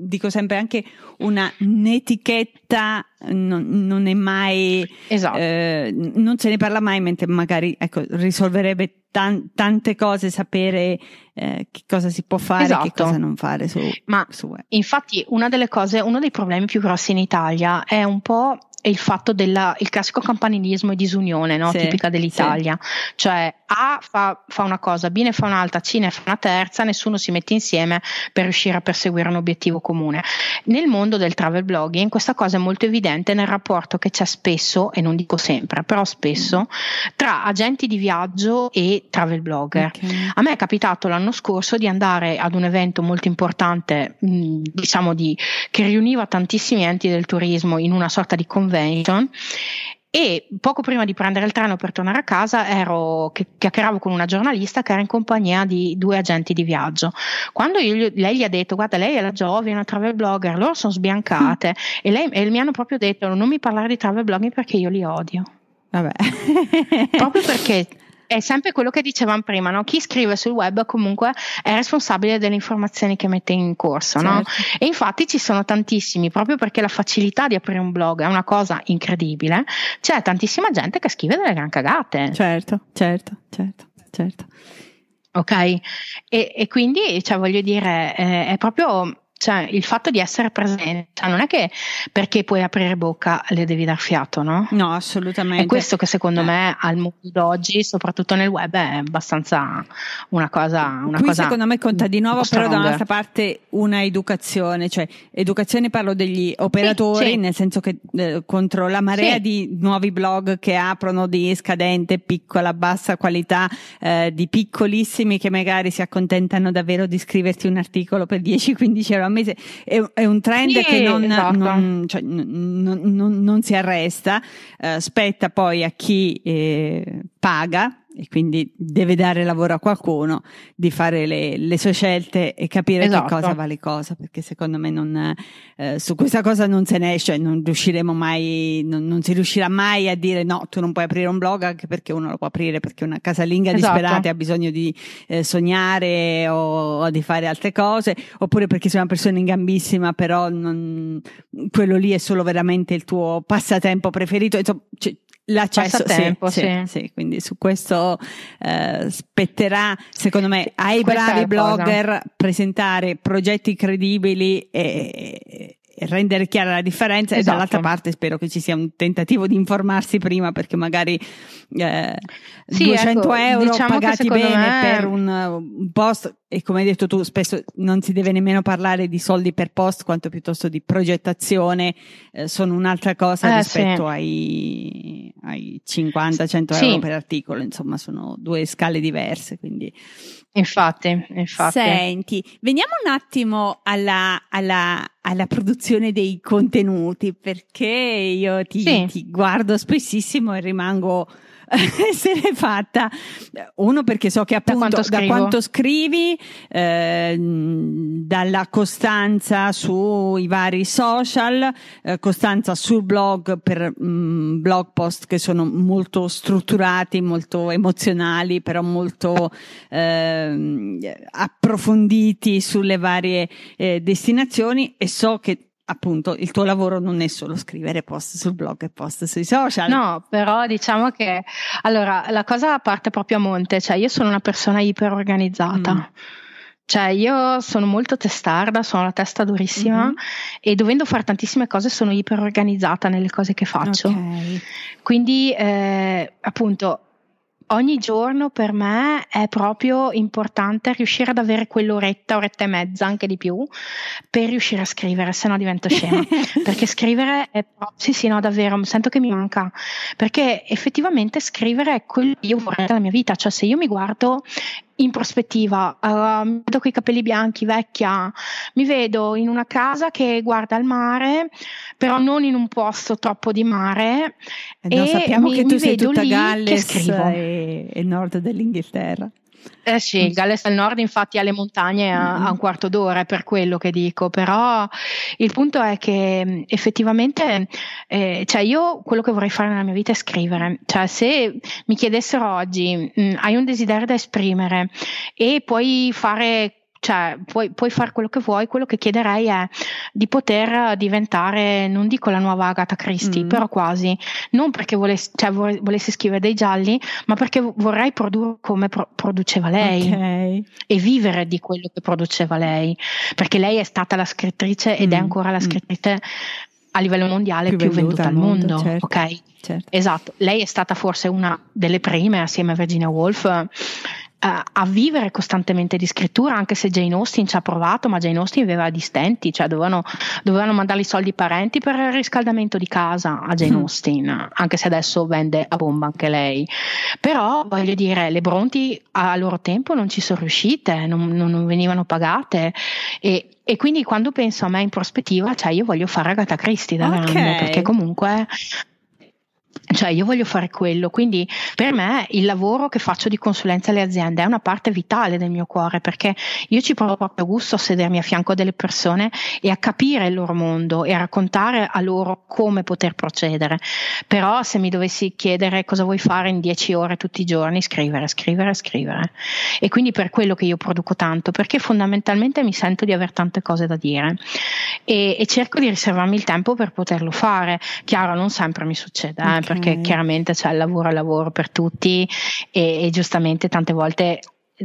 S1: dico sempre anche una un'etichetta non, non è mai esatto. eh, non se ne parla mai mentre magari ecco, risolverebbe tan, tante cose sapere eh, che cosa si può fare esatto. e che cosa non fare su,
S2: Ma
S1: su
S2: infatti una delle cose uno dei problemi più grossi in Italia è un po' è il fatto del classico campanilismo e disunione no? sì, tipica dell'Italia, sì. cioè A fa, fa, una cosa, B ne fa un'altra, C ne fa una terza, nessuno si mette insieme per riuscire a perseguire un obiettivo comune. Nel mondo del travel blogging questa cosa è molto evidente nel rapporto che c'è spesso, e non dico sempre, però spesso, tra agenti di viaggio e travel blogger. Okay. A me è capitato l'anno scorso di andare ad un evento molto importante, mh, diciamo di, che riuniva tantissimi enti del turismo in una sorta di convegno convention e poco prima di prendere il treno per tornare a casa ero chiacchieravo con una giornalista che era in compagnia di due agenti di viaggio. Quando io, lei gli ha detto guarda lei è la Jovi, è una travel blogger, loro sono sbiancate e, lei, e mi hanno proprio detto non mi parlare di travel blogging perché io li odio.
S1: Vabbè.
S2: proprio perché è sempre quello che dicevamo prima, no? chi scrive sul web comunque è responsabile delle informazioni che mette in corso. Certo. No? E infatti ci sono tantissimi, proprio perché la facilità di aprire un blog è una cosa incredibile, c'è tantissima gente che scrive delle gran cagate.
S1: Certo, certo, certo, certo.
S2: Ok? E, e quindi, cioè, voglio dire, eh, è proprio cioè il fatto di essere presente, cioè, non è che perché puoi aprire bocca le devi dar fiato, no?
S1: No, assolutamente.
S2: È questo che secondo eh. me al mondo d'oggi, soprattutto nel web, è abbastanza una cosa. Una
S1: Qui
S2: cosa
S1: secondo me conta di nuovo, però da un'altra parte una educazione, cioè educazione parlo degli operatori, sì, sì. nel senso che eh, contro la marea sì. di nuovi blog che aprono di scadente, piccola, bassa qualità, eh, di piccolissimi che magari si accontentano davvero di scriverti un articolo per 10-15 euro mese è, è un trend sì, che non, esatto. non, cioè, non, non, si arresta, eh, spetta poi a chi eh, paga e quindi deve dare lavoro a qualcuno di fare le, le sue scelte e capire esatto. che cosa vale cosa, perché secondo me non, eh, su questa cosa non se ne esce, non riusciremo mai, non, non, si riuscirà mai a dire no, tu non puoi aprire un blog anche perché uno lo può aprire perché una casalinga esatto. disperata ha bisogno di eh, sognare o, o, di fare altre cose, oppure perché sei una persona in gambissima, però non, quello lì è solo veramente il tuo passatempo preferito. Insomma, c- L'accesso, sì, sì, sì. sì, quindi su questo eh, spetterà, secondo me, ai bravi blogger presentare progetti credibili e, rendere chiara la differenza esatto. e dall'altra parte spero che ci sia un tentativo di informarsi prima perché magari eh, sì, 200 ecco, euro diciamo pagati bene me... per un, un, post e come hai detto tu spesso non si deve nemmeno parlare di soldi per post quanto piuttosto di progettazione eh, sono un'altra cosa eh, rispetto sì. ai, ai 50-100 sì. euro per articolo insomma sono due scale diverse quindi
S2: Infatti, infatti.
S1: Senti, veniamo un attimo alla, alla, alla produzione dei contenuti, perché io ti, sì. ti guardo spessissimo e rimango (laughs) essere fatta. Uno perché so che appunto da quanto, da quanto scrivi, eh, dalla costanza sui vari social, eh, costanza sul blog per mh, mm, blog post che sono molto strutturati, molto emozionali, però molto eh, approfonditi sulle varie eh, destinazioni e so che appunto il tuo lavoro non è solo scrivere post sul blog e post sui social.
S2: No, però diciamo che allora la cosa parte proprio a monte, cioè io sono una persona iper organizzata. Mm. Cioè, io sono molto testarda, sono la testa durissima mm-hmm. e dovendo fare tantissime cose sono iper organizzata nelle cose che faccio. Okay. Quindi, eh, appunto, ogni giorno per me è proprio importante riuscire ad avere quell'oretta, oretta e mezza, anche di più, per riuscire a scrivere, se no divento scema. (laughs) perché scrivere è sì, sì, no, davvero, sento che mi manca. Perché effettivamente scrivere è quello che io vorrei nella mia vita. Cioè, se io mi guardo in prospettiva, uh, mi vedo con i capelli bianchi, vecchia, mi vedo in una casa che guarda il mare, però non in un posto troppo di mare.
S1: E, e sappiamo mi, che tu sei tutta Galles e, e nord dell'Inghilterra.
S2: Eh sì, il Galles del Nord infatti ha le montagne a, a, un quarto d'ora, è per quello che dico, però il punto è che effettivamente, eh, cioè io quello che vorrei fare nella mia vita è scrivere, cioè se mi chiedessero oggi mh, hai un desiderio da esprimere e puoi fare cioè puoi, puoi, fare quello che vuoi, quello che chiederei è di poter diventare, non dico la nuova Agatha Christie, mm. però quasi, non perché volessi, cioè, volessi, scrivere dei gialli, ma perché vorrei produrre come pro- produceva lei okay. e vivere di quello che produceva lei, perché lei è stata la scrittrice ed mm. è ancora la mm. scrittrice a livello mondiale più, più venduta, al mondo, mondo certo, ok? Certo. Esatto, lei è stata forse una delle prime assieme a Virginia Woolf a vivere costantemente di scrittura, anche se Jane Austen ci ha provato, ma Jane Austen aveva di stenti, cioè dovevano, dovevano mandare i soldi ai parenti per il riscaldamento di casa a Jane mm. Austen, anche se adesso vende a bomba anche lei. Però voglio dire, le Bronti a loro tempo non ci sono riuscite, non, non venivano pagate e e quindi quando penso a me in prospettiva, cioè io voglio fare Agatha Christie da okay. grande, perché comunque cioè io voglio fare quello, quindi per me il lavoro che faccio di consulenza alle aziende è una parte vitale del mio cuore perché io ci provo proprio gusto a sedermi a fianco delle persone e a capire il loro mondo e a raccontare a loro come poter procedere. Però se mi dovessi chiedere cosa vuoi fare in dieci ore tutti i giorni, scrivere, scrivere, scrivere. E quindi per quello che io produco tanto, perché fondamentalmente mi sento di avere tante cose da dire e, e cerco di riservarmi il tempo per poterlo fare. Chiaro, non sempre mi succede, eh, okay perché chiaramente c'è il lavoro al lavoro per tutti e, e giustamente tante volte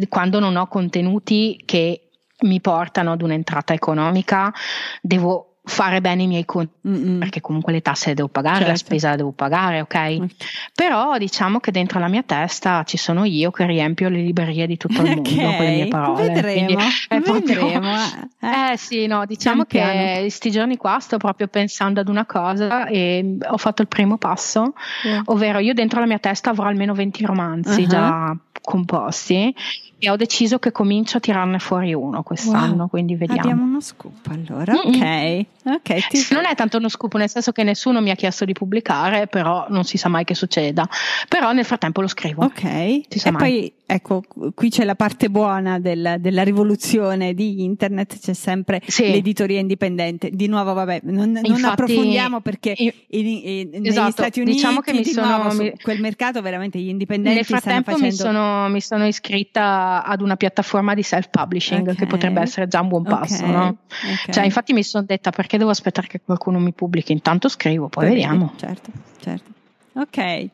S2: quando non ho contenuti che mi portano ad un'entrata economica, devo fare bene i miei conti Mm-mm. perché comunque le tasse le devo pagare, certo. la spesa la devo pagare, ok? Mm. Però diciamo che dentro la mia testa ci sono io che riempio le librerie di tutto il mondo okay. con le mie parole.
S1: Vedremo, Quindi è proprio, vedremo.
S2: Eh. eh sì, no, diciamo Pian che piano. questi giorni qua sto proprio pensando ad una cosa e ho fatto il primo passo, yeah. ovvero io dentro la mia testa avrò almeno 20 romanzi uh-huh. già composti e ho deciso che comincio a tirarne fuori uno quest'anno, wow. quindi vediamo.
S1: Abbiamo uno scoop allora, ok. okay
S2: ti... Non è tanto uno scoop, nel senso che nessuno mi ha chiesto di pubblicare, però non si sa mai che succeda. Però nel frattempo lo scrivo.
S1: Ok. E mai. poi ecco, qui c'è la parte buona del, della rivoluzione di internet, c'è sempre sì. l'editoria indipendente. Di nuovo, vabbè, non, non Infatti, approfondiamo perché in, in, in, esatto, negli Stati Uniti diciamo che mi sono, nuovo, mi, quel mercato veramente gli indipendenti
S2: nel frattempo
S1: facendo...
S2: mi sono, mi sono iscritta ad una piattaforma di self-publishing okay. che potrebbe essere già un buon passo, okay. no? okay. Cioè, infatti mi sono detta perché devo aspettare che qualcuno mi pubblichi, intanto scrivo, poi, poi vediamo.
S1: Certo, certo. Ok.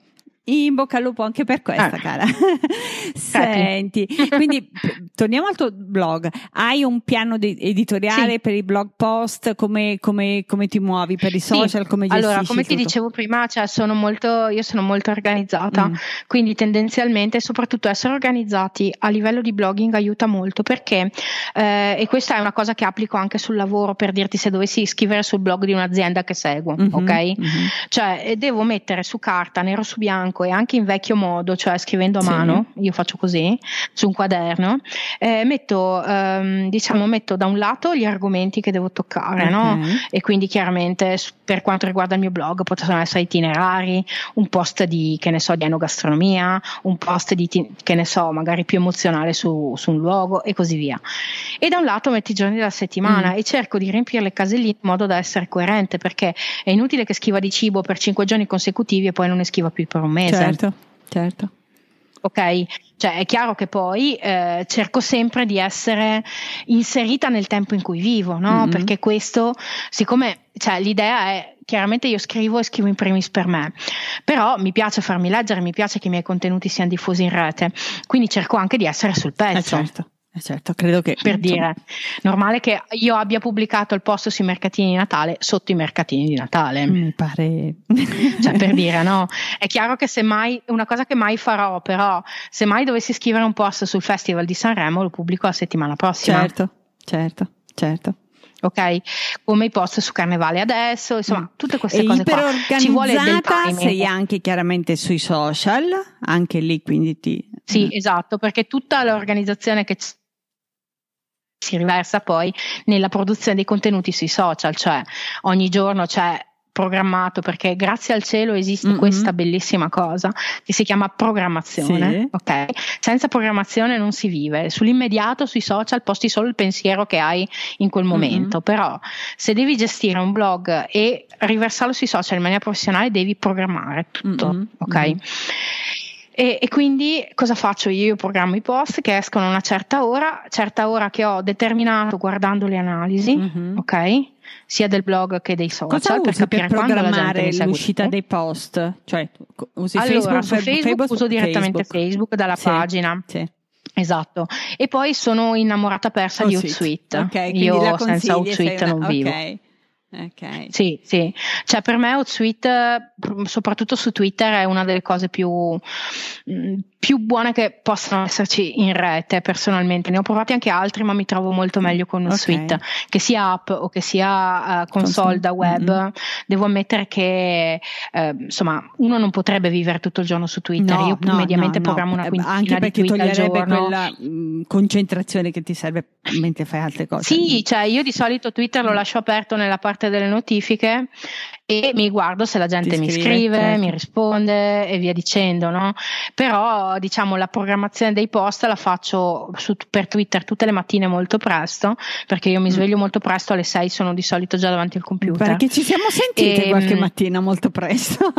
S1: In bocca al lupo anche per questa, ah. cara. (laughs) Senti, quindi torniamo al tuo blog. Hai un piano editoriale sì. per i blog post? Come, come, come, ti muovi per i social?
S2: Sì.
S1: Come
S2: allora, come ti dicevo prima, cioè sono molto, io sono molto organizzata, mm. quindi tendenzialmente, soprattutto essere organizzati a livello di blogging aiuta molto perché, eh, e questa è una cosa che applico anche sul lavoro per dirti se dovessi scrivere sul blog di un'azienda che seguo, mm-hmm, ok? Mm-hmm. Cioè, devo mettere su carta, nero su bianco, bianco e anche in vecchio modo, cioè scrivendo a sì. mano, io faccio così, su un quaderno, eh, metto, ehm, diciamo, metto da un lato gli argomenti che devo toccare, okay. no? E quindi chiaramente per quanto riguarda il mio blog possono essere itinerari, un post di, che ne so, di enogastronomia, un post di, che ne so, magari più emozionale su, su un luogo e così via. E da un lato metto i giorni della settimana mm. e cerco di riempire le caselline in modo da essere coerente perché è inutile che scriva di cibo per cinque giorni consecutivi e poi non ne scriva più per un mese mese.
S1: Certo, certo.
S2: Ok, cioè è chiaro che poi eh, cerco sempre di essere inserita nel tempo in cui vivo, no? Mm-hmm. Perché questo, siccome cioè, l'idea è chiaramente io scrivo e scrivo in primis per me, però mi piace farmi leggere, mi piace che i miei contenuti siano diffusi in rete, quindi cerco anche di essere sul pezzo.
S1: Eh certo. Eh certo, credo che.
S2: Per dire, normale che io abbia pubblicato il post sui mercatini di Natale sotto i mercatini di Natale.
S1: Mi pare. (laughs)
S2: Cioè, per dire, no? È chiaro che se mai, una cosa che mai farò, però, se mai dovessi scrivere un post sul Festival di Sanremo, lo pubblico la settimana prossima.
S1: Certo, certo, certo
S2: ok? Come i post su Carnevale adesso, insomma, mm. tutte queste e cose qua. Ci vuole del timing.
S1: sei anche chiaramente sui social, anche lì quindi ti...
S2: Sì, mm. esatto, perché tutta l'organizzazione che si riversa poi nella produzione dei contenuti sui social, cioè ogni giorno c'è programmato perché grazie al cielo esiste mm-hmm. questa bellissima cosa che si chiama programmazione. Sì. Ok, senza programmazione non si vive. Sull'immediato, sui social, posti solo il pensiero che hai in quel momento. Mm-hmm. Però, se devi gestire un blog e riversarlo sui social in maniera professionale, devi programmare tutto. Mm-hmm. Ok. E, e, quindi cosa faccio io? Io programmo i post che escono a una certa ora, certa ora che ho determinato guardando le analisi, mm-hmm. ok? Sia del blog che dei social
S1: cosa
S2: per capire
S1: per programmare l'uscita dei post? Cioè, usi
S2: allora,
S1: Facebook,
S2: su Facebook, Facebook uso direttamente Facebook, Facebook dalla sì, pagina. Sì. Esatto, e poi sono innamorata persa oh, di Hootsuite. Okay, io senza Hootsuite una... non vivo. Okay. Sì, sì, cioè per me Outsuite, soprattutto su Twitter, è una delle cose più, mm, più buone che possano esserci in rete personalmente. Ne ho provati anche altri, ma mi trovo molto meglio con Outsuite, okay. che sia app o che sia uh, console da web. Mm-hmm. Devo ammettere che uh, insomma uno non potrebbe vivere tutto il giorno su Twitter. No, Io no, mediamente no, programmo una eh, quindicina
S1: anche perché
S2: di tweet al
S1: giorno. quella mh, mm, concentrazione che ti serve mentre fai altre cose.
S2: Sì, cioè io di solito Twitter lo lascio aperto nella parte delle notifiche e mi guardo se la gente mi scrive, certo. mi risponde e via dicendo, no? Però diciamo la programmazione dei post la faccio su, per Twitter tutte le mattine molto presto, perché io mi mm. sveglio molto presto, alle 6 sono di solito già davanti al computer.
S1: Perché ci siamo sentite e, qualche mattina molto presto.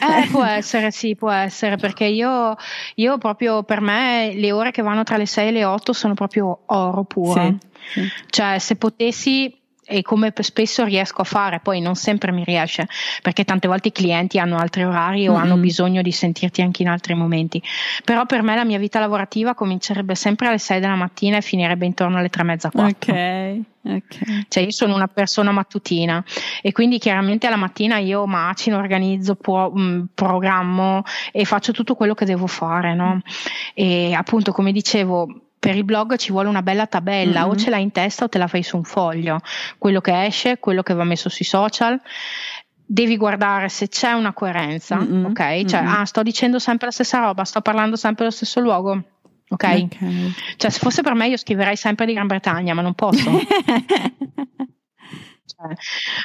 S2: Eh, può essere, sì, può essere, perché io, io, proprio per me le ore che vanno tra le 6 e le 8 sono proprio oro puro. Sì, sì. Cioè, se potessi e come spesso riesco a fare, poi non sempre mi riesce, perché tante volte i clienti hanno altri orari o mm-hmm. hanno bisogno di sentirti anche in altri momenti. Però per me la mia vita lavorativa comincerebbe sempre alle 6 della mattina e finirebbe intorno alle 3 e mezza 4.
S1: Ok. Okay.
S2: Cioè io sono una persona mattutina e quindi chiaramente alla mattina io macino, organizzo, pro, mh, mm, programmo e faccio tutto quello che devo fare, no? E appunto come dicevo per il blog ci vuole una bella tabella, mm-hmm. o ce l'hai in testa o te la fai su un foglio, quello che esce, quello che va messo sui social. Devi guardare se c'è una coerenza, mm-hmm. ok? Cioè, mm-hmm. ah, sto dicendo sempre la stessa roba, sto parlando sempre allo stesso luogo. Okay? ok? Cioè, se fosse per me, io scriverei sempre di Gran Bretagna, ma non posso. (laughs)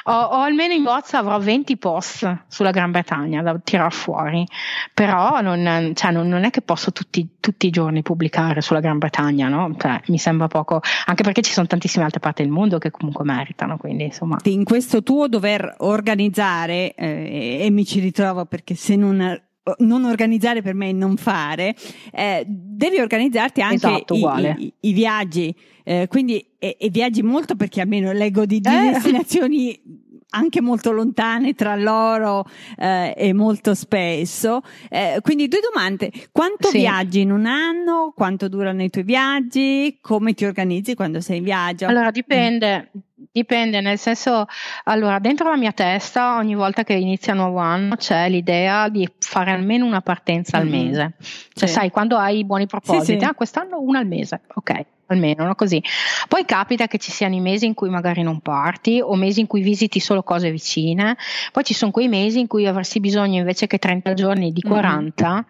S2: O, o, almeno in bozza avrò 20 post sulla Gran Bretagna da tirare fuori, però non, cioè, non, non è che posso tutti, tutti, i giorni pubblicare sulla Gran Bretagna, no? Cioè, mi sembra poco, anche perché ci sono tantissime altre parti del mondo che comunque meritano, quindi insomma.
S1: In questo tuo dover organizzare, eh, e mi ci ritrovo perché se non non organizzare per me è non fare, eh, devi organizzarti anche
S2: esatto,
S1: i, i, i, viaggi, eh, quindi e, e, viaggi molto perché almeno leggo di, di eh. (laughs) destinazioni anche molto lontane tra loro eh, e molto spesso. Eh, quindi due domande, quanto sì. viaggi in un anno? Quanto durano i tuoi viaggi? Come ti organizzi quando sei in viaggio?
S2: Allora dipende, Dipende, nel senso, allora, dentro la mia testa, ogni volta che inizia un nuovo anno, c'è l'idea di fare almeno una partenza mm-hmm. al mese. Cioè, sì. sai, quando hai i buoni propositi, sì, sì. ah, quest'anno una al mese, ok, almeno, no? Così. Poi capita che ci siano i mesi in cui magari non parti, o mesi in cui visiti solo cose vicine, poi ci sono quei mesi in cui avresti bisogno invece che 30 giorni di 40 mm-hmm.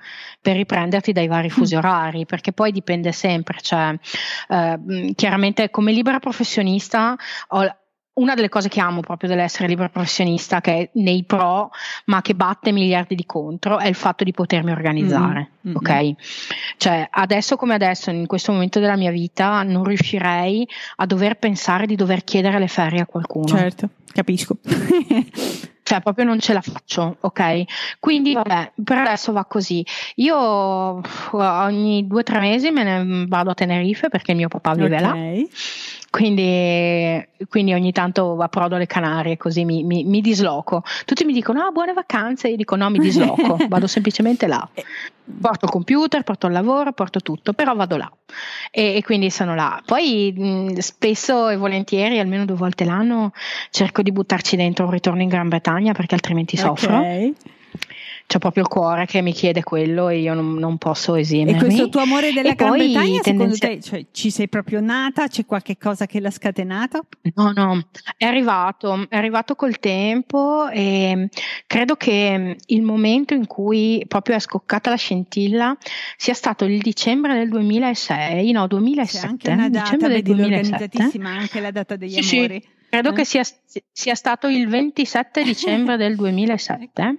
S2: per riprenderti dai vari fusi orari, perché poi dipende sempre, cioè, eh, chiaramente come libera professionista ho una delle cose che amo proprio dell'essere libero professionista, che è nei pro, ma che batte miliardi di contro, è il fatto di potermi organizzare. Mm-hmm. Ok? Cioè, adesso come adesso, in questo momento della mia vita, non riuscirei a dover pensare di dover chiedere le ferie a qualcuno.
S1: Certo, capisco. (laughs)
S2: cioè proprio non ce la faccio, ok? Quindi vabbè, per adesso va così. Io ogni due o tre mesi me ne vado a Tenerife perché il mio papà vive okay. là quindi, quindi, ogni tanto approdo alle Canarie così mi, mi, mi disloco. Tutti mi dicono ah, buone vacanze, io dico no mi disloco, (laughs) vado semplicemente là. Porto il computer, porto il lavoro, porto tutto, però vado là e, e quindi sono là. Poi mh, spesso e volentieri, almeno due volte l'anno, cerco di buttarci dentro un ritorno in Gran Bretagna perché altrimenti soffro. Okay c'è proprio il cuore che mi chiede quello e io non, non posso esimermi.
S1: E questo tuo amore della e Gran Bretagna, secondo te, cioè, ci sei proprio nata? C'è qualche cosa che l'ha scatenata?
S2: No, no, è arrivato, è arrivato col tempo e credo che il momento in cui proprio è scoccata la scintilla sia stato il dicembre del 2006, no, 2007.
S1: C'è anche una data, dicembre del 2007. anche la data degli
S2: sì,
S1: amori.
S2: Sì. Credo eh? che sia, sia, stato il 27 dicembre del (laughs) 2007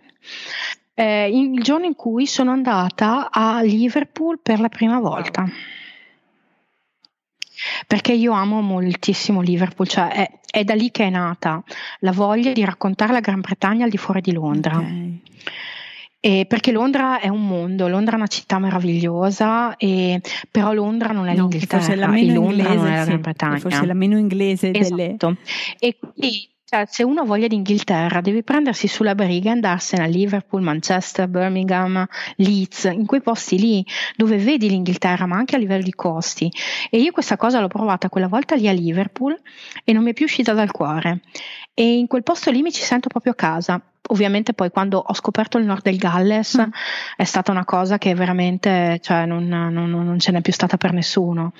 S2: eh, il giorno in cui sono andata a Liverpool per la prima volta. Perché io amo moltissimo Liverpool, cioè è, è da lì che è nata la voglia di raccontare la Gran Bretagna al di fuori di Londra. Okay. E perché Londra è un mondo, Londra è una città meravigliosa, e, però Londra non è no, l'Inghilterra, la e Londra inglese, non è la Gran Bretagna.
S1: Forse la meno inglese
S2: esatto.
S1: delle...
S2: E quindi cioè, se uno voglia d'Inghilterra, deve prendersi sulla briga e andarsene a Liverpool, Manchester, Birmingham, Leeds, in quei posti lì dove vedi l'Inghilterra, ma anche a livello di costi. E io questa cosa l'ho provata quella volta lì a Liverpool e non mi è più uscita dal cuore. E in quel posto lì mi ci sento proprio a casa ovviamente poi quando ho scoperto il nord del Galles mm. è stata una cosa che veramente cioè, non, non, non, ce n'è più stata per nessuno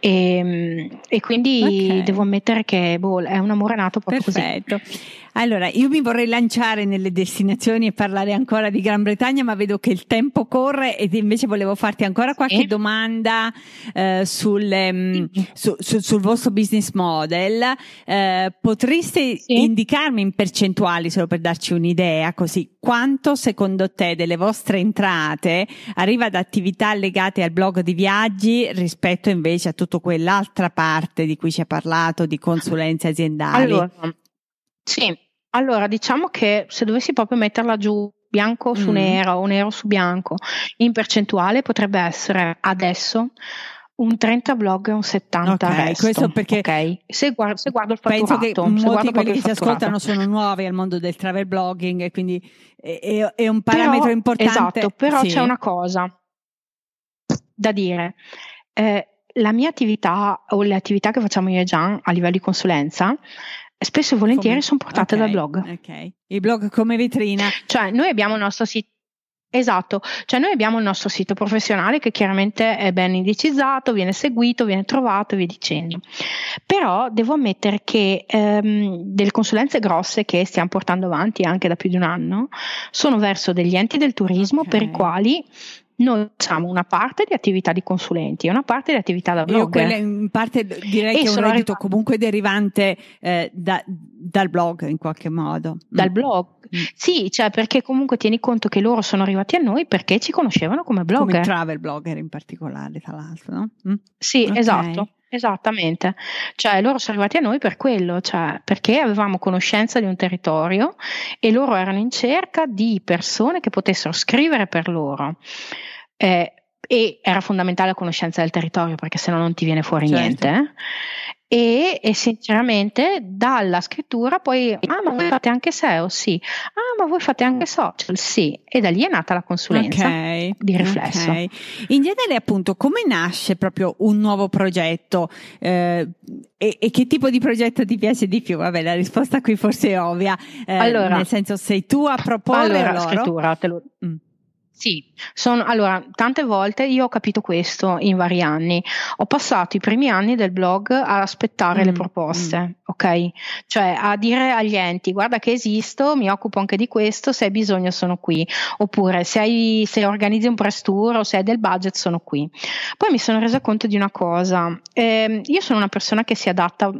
S2: e, e quindi okay. devo ammettere che boh, è un amore nato proprio
S1: Perfetto. così. Allora, io mi vorrei lanciare nelle destinazioni e parlare ancora di Gran Bretagna, ma vedo che il tempo corre ed invece volevo farti ancora qualche eh? domanda eh, sul, um, su, su, sul, vostro business model. Eh, potreste sì. indicarmi in percentuali, solo per darci un'idea, così, quanto secondo te delle vostre entrate arriva da attività legate al blog di viaggi rispetto invece a tutta quell'altra parte di cui ci ha parlato, di consulenze aziendali?
S2: Allora, sì, allora, diciamo che se dovessi proprio metterla giù bianco su mm. nero o nero su bianco in percentuale potrebbe essere adesso un 30 blog e un 70
S1: Ok,
S2: resto.
S1: questo perché
S2: Ok, Se, guardo, se guardo il
S1: penso
S2: fatturato,
S1: che
S2: se
S1: molti di quelli che ci ascoltano sono nuovi al mondo del travel blogging e quindi è, è- è un parametro
S2: Però-
S1: importante.
S2: Esatto, però
S1: Sì.
S2: c'è una cosa da dire. Eh, la mia attività o le attività che facciamo io e Gian a livello di consulenza spesso e volentieri
S1: Come-
S2: sono portate
S1: ok,
S2: dal blog.
S1: Ok, il blog come vetrina.
S2: Cioè, noi abbiamo il nostro sito. Esatto, cioè noi abbiamo il nostro sito professionale che chiaramente è ben indicizzato, viene seguito, viene trovato e via dicendo. Però devo ammettere che ehm, delle consulenze grosse che stiamo portando avanti anche da più di un anno sono verso degli enti del turismo
S1: Ok.
S2: per i quali noi facciamo una parte di attività di consulenti e una parte di attività da
S1: Io
S2: blogger.
S1: quella in parte direi
S2: E
S1: che è un reddito comunque derivante eh, da- dal blog in qualche modo.
S2: dal
S1: Mm.
S2: blog.
S1: Mm.
S2: Sì, cioè perché comunque tieni conto che loro sono arrivati a noi perché ci conoscevano come blogger.
S1: Come travel blogger in particolare, tra l'altro, no? Mm?
S2: Sì,
S1: Ok.
S2: esatto, esattamente. Cioè loro sono arrivati a noi per quello, cioè perché avevamo conoscenza di un territorio e loro erano in cerca di persone che potessero scrivere per loro. Eh, e era fondamentale la conoscenza del territorio perché se no non ti viene fuori
S1: Certo.
S2: niente. eh. E, e sinceramente dalla scrittura poi, ah ma voi fate anche SEO? Sì. Ah ma voi fate anche social? Sì. E da lì è nata la consulenza.
S1: Ok,
S2: di riflesso.
S1: ok. In genere, appunto, come nasce proprio un nuovo progetto? Eh, e, e che tipo di progetto ti piace di più? Vabbè, la risposta qui forse è ovvia. eh,
S2: Allora-
S1: nel senso, sei tu a proporre
S2: Allora,
S1: loro?
S2: scrittura, te lo,
S1: Mm.
S2: Sì, sono, allora, tante volte io ho capito questo in vari anni. Ho passato i primi anni del blog a aspettare
S1: Mm,
S2: le proposte, ok? Cioè a dire agli enti, guarda che esisto, mi occupo anche di questo, se hai bisogno sono qui. Oppure se, hai, se organizzi un press tour o se hai del budget sono qui. Poi mi sono resa conto di una cosa, ehm, io sono una persona che si adatta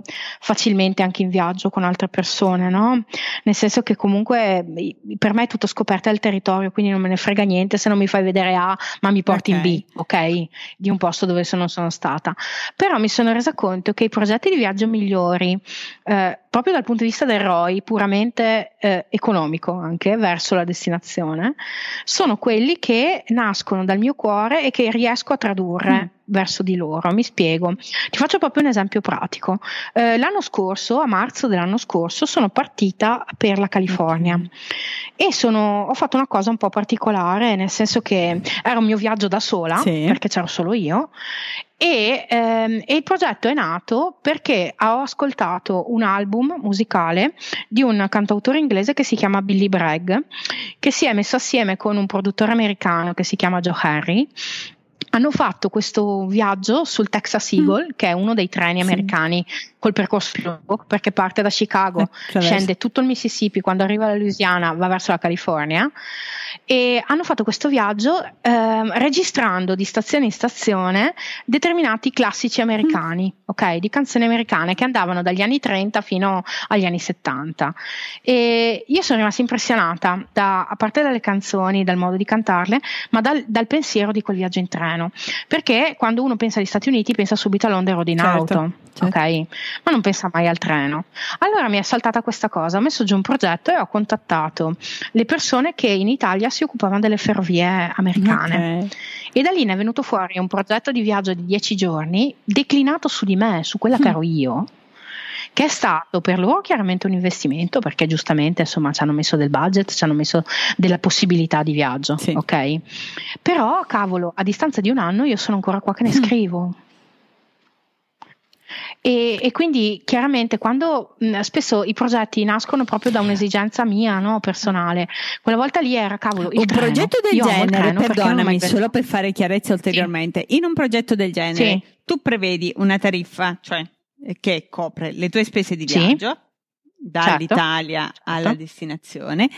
S2: facilmente anche in viaggio con altre persone, no? Nel senso che comunque eh, per me è tutto scoperta del territorio, quindi non me ne frega niente se non mi fai vedere A, ma mi porti
S1: Ok.
S2: in B, ok? Di un posto dove non sono stata. Però mi sono resa conto che i progetti di viaggio migliori, eh, proprio dal punto di vista del ROI, puramente eh, economico anche verso la destinazione, sono quelli che nascono dal mio cuore e che riesco a tradurre.
S1: Mm.
S2: Verso di loro, mi spiego. Ti faccio proprio un esempio pratico. Eh, l'anno scorso, a marzo dell'anno scorso, sono partita per la California e sono, ho fatto una cosa un po' particolare, nel senso che era un mio viaggio da sola,
S1: Sì.
S2: perché c'ero solo io, e, ehm, e il progetto è nato perché ho ascoltato un album musicale di un cantautore inglese che si chiama Billy Bragg, che si è messo assieme con un produttore americano che si chiama Joe Harry. Hanno fatto questo viaggio sul Texas Eagle, che è uno dei treni
S1: Mm. Sì.
S2: americani col percorso più lungo, perché parte da Chicago,
S1: Eh, attraverso-
S2: scende tutto il Mississippi, quando arriva alla Louisiana va verso la California. E hanno fatto questo viaggio ehm, registrando di stazione in stazione determinati classici americani, ok, di canzoni americane che andavano dagli anni 30 fino agli anni 70 e io sono rimasta impressionata da, a parte dalle canzoni, dal modo di cantarle, ma dal, dal pensiero di quel viaggio in treno, perché quando uno pensa agli Stati Uniti pensa subito all'on road in
S1: Certo,
S2: auto,
S1: certo.
S2: ok, ma non pensa mai al treno. Allora mi è saltata questa cosa, ho messo giù un progetto e ho contattato le persone che in Italia si occupavano delle ferrovie americane.
S1: Ok.
S2: E da lì ne è venuto fuori un progetto di viaggio di dieci giorni declinato su di me, su quella che
S1: Mm.
S2: ero io, che è stato per loro chiaramente un investimento perché giustamente insomma ci hanno messo del budget, ci hanno messo della possibilità di viaggio,
S1: Sì.
S2: ok? Però cavolo, a distanza di un anno io sono ancora qua che ne
S1: Mm.
S2: scrivo. E, e quindi chiaramente quando mh, spesso i progetti nascono proprio da un'esigenza mia, no, personale, quella volta lì era cavolo. il
S1: un
S2: treno.
S1: progetto del
S2: Io
S1: genere, perdonami, solo per fare chiarezza ulteriormente, in un progetto del genere
S2: Sì.
S1: tu prevedi una tariffa, cioè che copre le tue spese di
S2: Sì.
S1: viaggio dall'Italia
S2: Certo.
S1: alla destinazione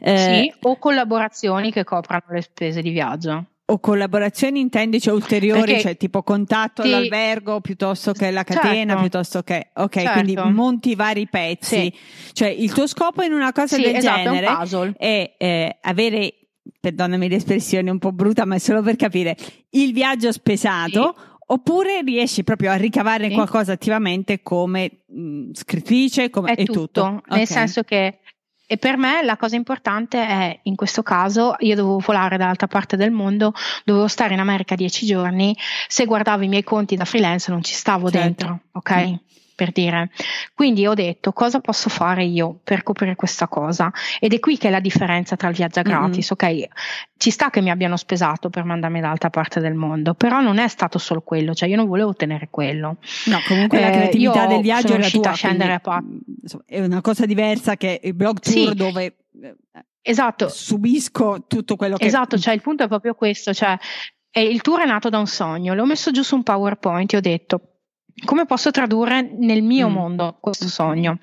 S1: eh,
S2: Sì, o collaborazioni che coprano le spese di viaggio.
S1: o collaborazioni intendi, cioè ulteriori,
S2: Perché-
S1: cioè tipo contatto
S2: Sì.
S1: all'albergo piuttosto che la catena,
S2: Certo.
S1: piuttosto che ok,
S2: Certo.
S1: quindi monti vari pezzi. Cioè il tuo scopo in una cosa
S2: Sì,
S1: del
S2: esatto,
S1: genere
S2: è
S1: è eh, avere, perdonami l'espressione un po' brutta, ma è solo per capire, il viaggio spesato. Oppure riesci proprio a ricavare
S2: Sì.
S1: qualcosa attivamente come mh, scrittrice come,
S2: È
S1: e
S2: tutto, nel
S1: Ok.
S2: senso che E per me la cosa importante è, in questo caso, io dovevo volare dall'altra parte del mondo, dovevo stare in America dieci giorni, se guardavo i miei conti da freelance non ci stavo certo. dentro, ok? Mm per dire. Quindi ho detto cosa posso fare io per coprire questa cosa ed è qui che è la differenza tra il viaggio gratis, mm-hmm. ok? Ci sta che mi abbiano spesato per mandarmi dall'altra parte del mondo, però non è stato solo quello, cioè io non volevo ottenere quello.
S1: No, comunque eh, la creatività del viaggio è riuscita a scendere a pa- insomma, è una cosa diversa che il blog tour sì. dove eh,
S2: Esatto.
S1: Subisco tutto quello che
S2: Esatto, cioè il punto è proprio questo, cioè il tour è nato da un sogno, l'ho messo giù su un PowerPoint e ho detto come posso tradurre nel mio mm. mondo questo sogno?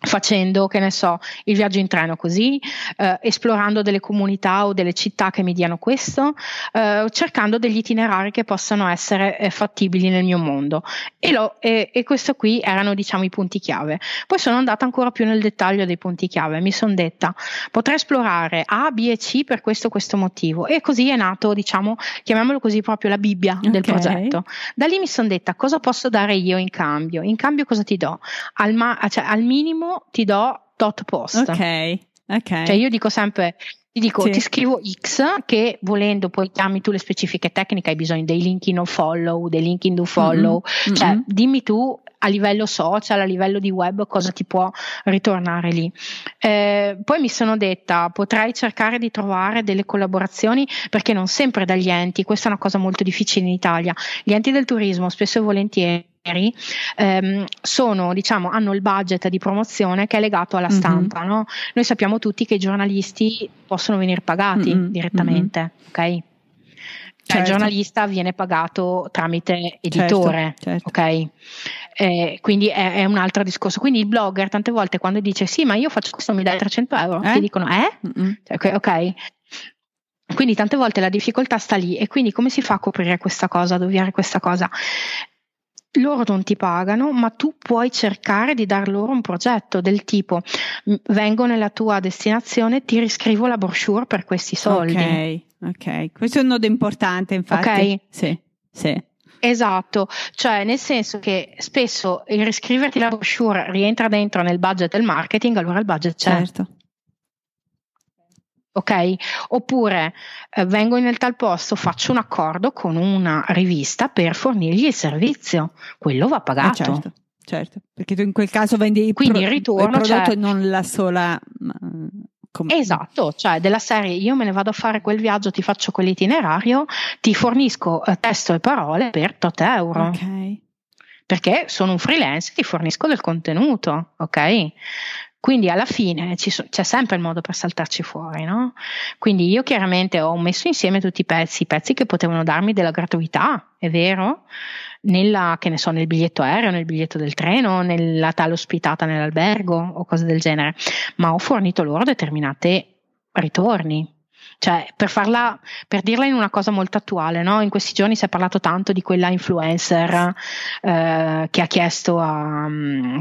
S2: Facendo, che ne so, il viaggio in treno così, eh, esplorando delle comunità o delle città che mi diano questo, eh, cercando degli itinerari che possano essere eh, fattibili nel mio mondo. E, lo, e, e questo qui erano, diciamo, i punti chiave. Poi sono andata ancora più nel dettaglio dei punti chiave. Mi sono detta, potrei esplorare A, B e C per questo questo motivo. E così è nato, diciamo, chiamiamolo così, proprio la Bibbia okay. del progetto. Da lì mi sono detta, cosa posso dare io in cambio? In cambio cosa ti do? Al, ma- cioè, al minimo ti do dot post.
S1: Ok, ok.
S2: Cioè io dico sempre, ti dico, sì. ti scrivo X che volendo poi chiami tu le specifiche tecniche, hai bisogno dei link in no follow, dei link in do follow, mm-hmm. cioè mm-hmm. dimmi tu a livello social, a livello di web cosa ti può ritornare lì. Eh, poi mi sono detta potrei cercare di trovare delle collaborazioni perché non sempre dagli enti, questa è una cosa molto difficile in Italia, gli enti del turismo spesso e volentieri ehm, sono, diciamo, hanno il budget di promozione che è legato alla mhm. stampa. Mm-hmm. No? Noi sappiamo tutti che i giornalisti possono venire pagati mm-hmm. direttamente, mm-hmm. ok? Cioè certo. il giornalista viene pagato tramite editore, certo, certo. ok? Eh, quindi è, è, un altro discorso. Quindi il blogger tante volte quando dice sì, ma io faccio questo mi dai 300 euro, eh? ti dicono eh? Cioè, ok. Quindi tante volte la difficoltà sta lì e quindi come si fa a coprire questa cosa, ad ovviare questa cosa? Loro non ti pagano, ma tu puoi cercare di dar loro un progetto del tipo vengo nella tua destinazione, ti riscrivo la brochure per questi soldi.
S1: Ok, ok. Questo è un nodo importante, infatti. Ok. Sì, sì.
S2: Esatto, cioè nel senso che spesso il riscriverti la brochure rientra dentro nel budget del marketing, allora il budget c'è. Certo ok? Oppure eh, vengo in tal posto, faccio un accordo con una rivista per fornirgli il servizio, quello va pagato.
S1: Eh certo, certo, perché tu in quel caso vendi Quindi il, ritorno, il prodotto cioè, e non la sola...
S2: Com- esatto, cioè della serie io me ne vado a fare quel viaggio, ti faccio quell'itinerario, ti fornisco eh, testo e parole per tot euro. Ok perché sono un freelance, ti fornisco del contenuto, ok? Quindi alla fine so, c'è sempre il modo per saltarci fuori, no? Quindi io chiaramente ho messo insieme tutti i pezzi, i pezzi che potevano darmi della gratuità, è vero, nella, che ne so, nel biglietto aereo, nel biglietto del treno, nella tale ospitata nell'albergo o cose del genere, ma ho fornito loro determinate ritorni, cioè, per farla, per dirla in una cosa molto attuale, no? in questi giorni si è parlato tanto di quella influencer eh, che, ha chiesto a,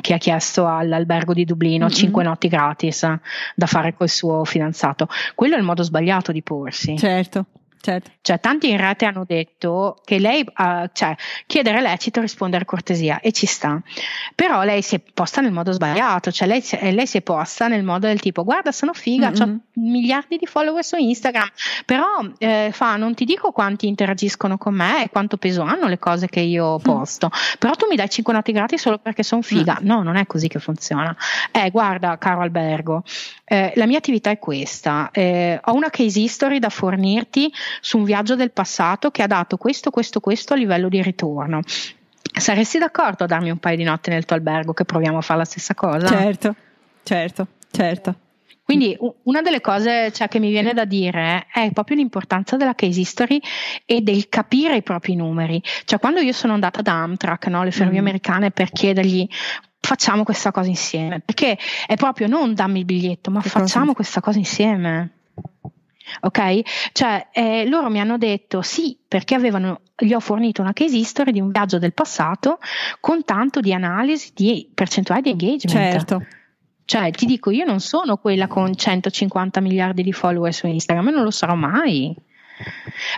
S2: che, ha chiesto all'albergo di Dublino mm-hmm. 5 notti gratis da fare col suo fidanzato. Quello è il modo sbagliato di porsi.
S1: Certo. Certo.
S2: Cioè, tanti in rete hanno detto che lei, uh, cioè, chiedere lecito, rispondere cortesia e ci sta. Però lei si è posta nel modo sbagliato, cioè lei, lei si è posta nel modo del tipo, guarda, sono figa, mm-hmm. ho miliardi di follower su Instagram, però eh, fa, non ti dico quanti interagiscono con me e quanto peso hanno le cose che io mm. posto, mm. però tu mi dai 5 noti gratis solo perché sono figa. Mm. No, non è così che funziona. Eh, guarda, caro albergo, eh, la mia attività è questa, eh, ho una case history da fornirti su un viaggio del passato che ha dato questo, questo, questo a livello di ritorno. Saresti d'accordo a darmi un paio di notti nel tuo albergo che proviamo a fare la stessa cosa?
S1: Certo, certo, certo.
S2: Quindi una delle cose cioè, che mi viene da dire è proprio l'importanza della case history e del capire i propri numeri. Cioè quando io sono andata da Amtrak, no, le ferrovie mm. americane, per chiedergli facciamo questa cosa insieme, perché è proprio non dammi il biglietto, ma che facciamo cosa? questa cosa insieme ok? Cioè, eh, loro mi hanno detto sì, perché avevano, gli ho fornito una case history di un viaggio del passato con tanto di analisi di percentuale di engagement.
S1: Certo.
S2: Cioè, ti dico, io non sono quella con 150 miliardi di follower su Instagram, non lo sarò mai.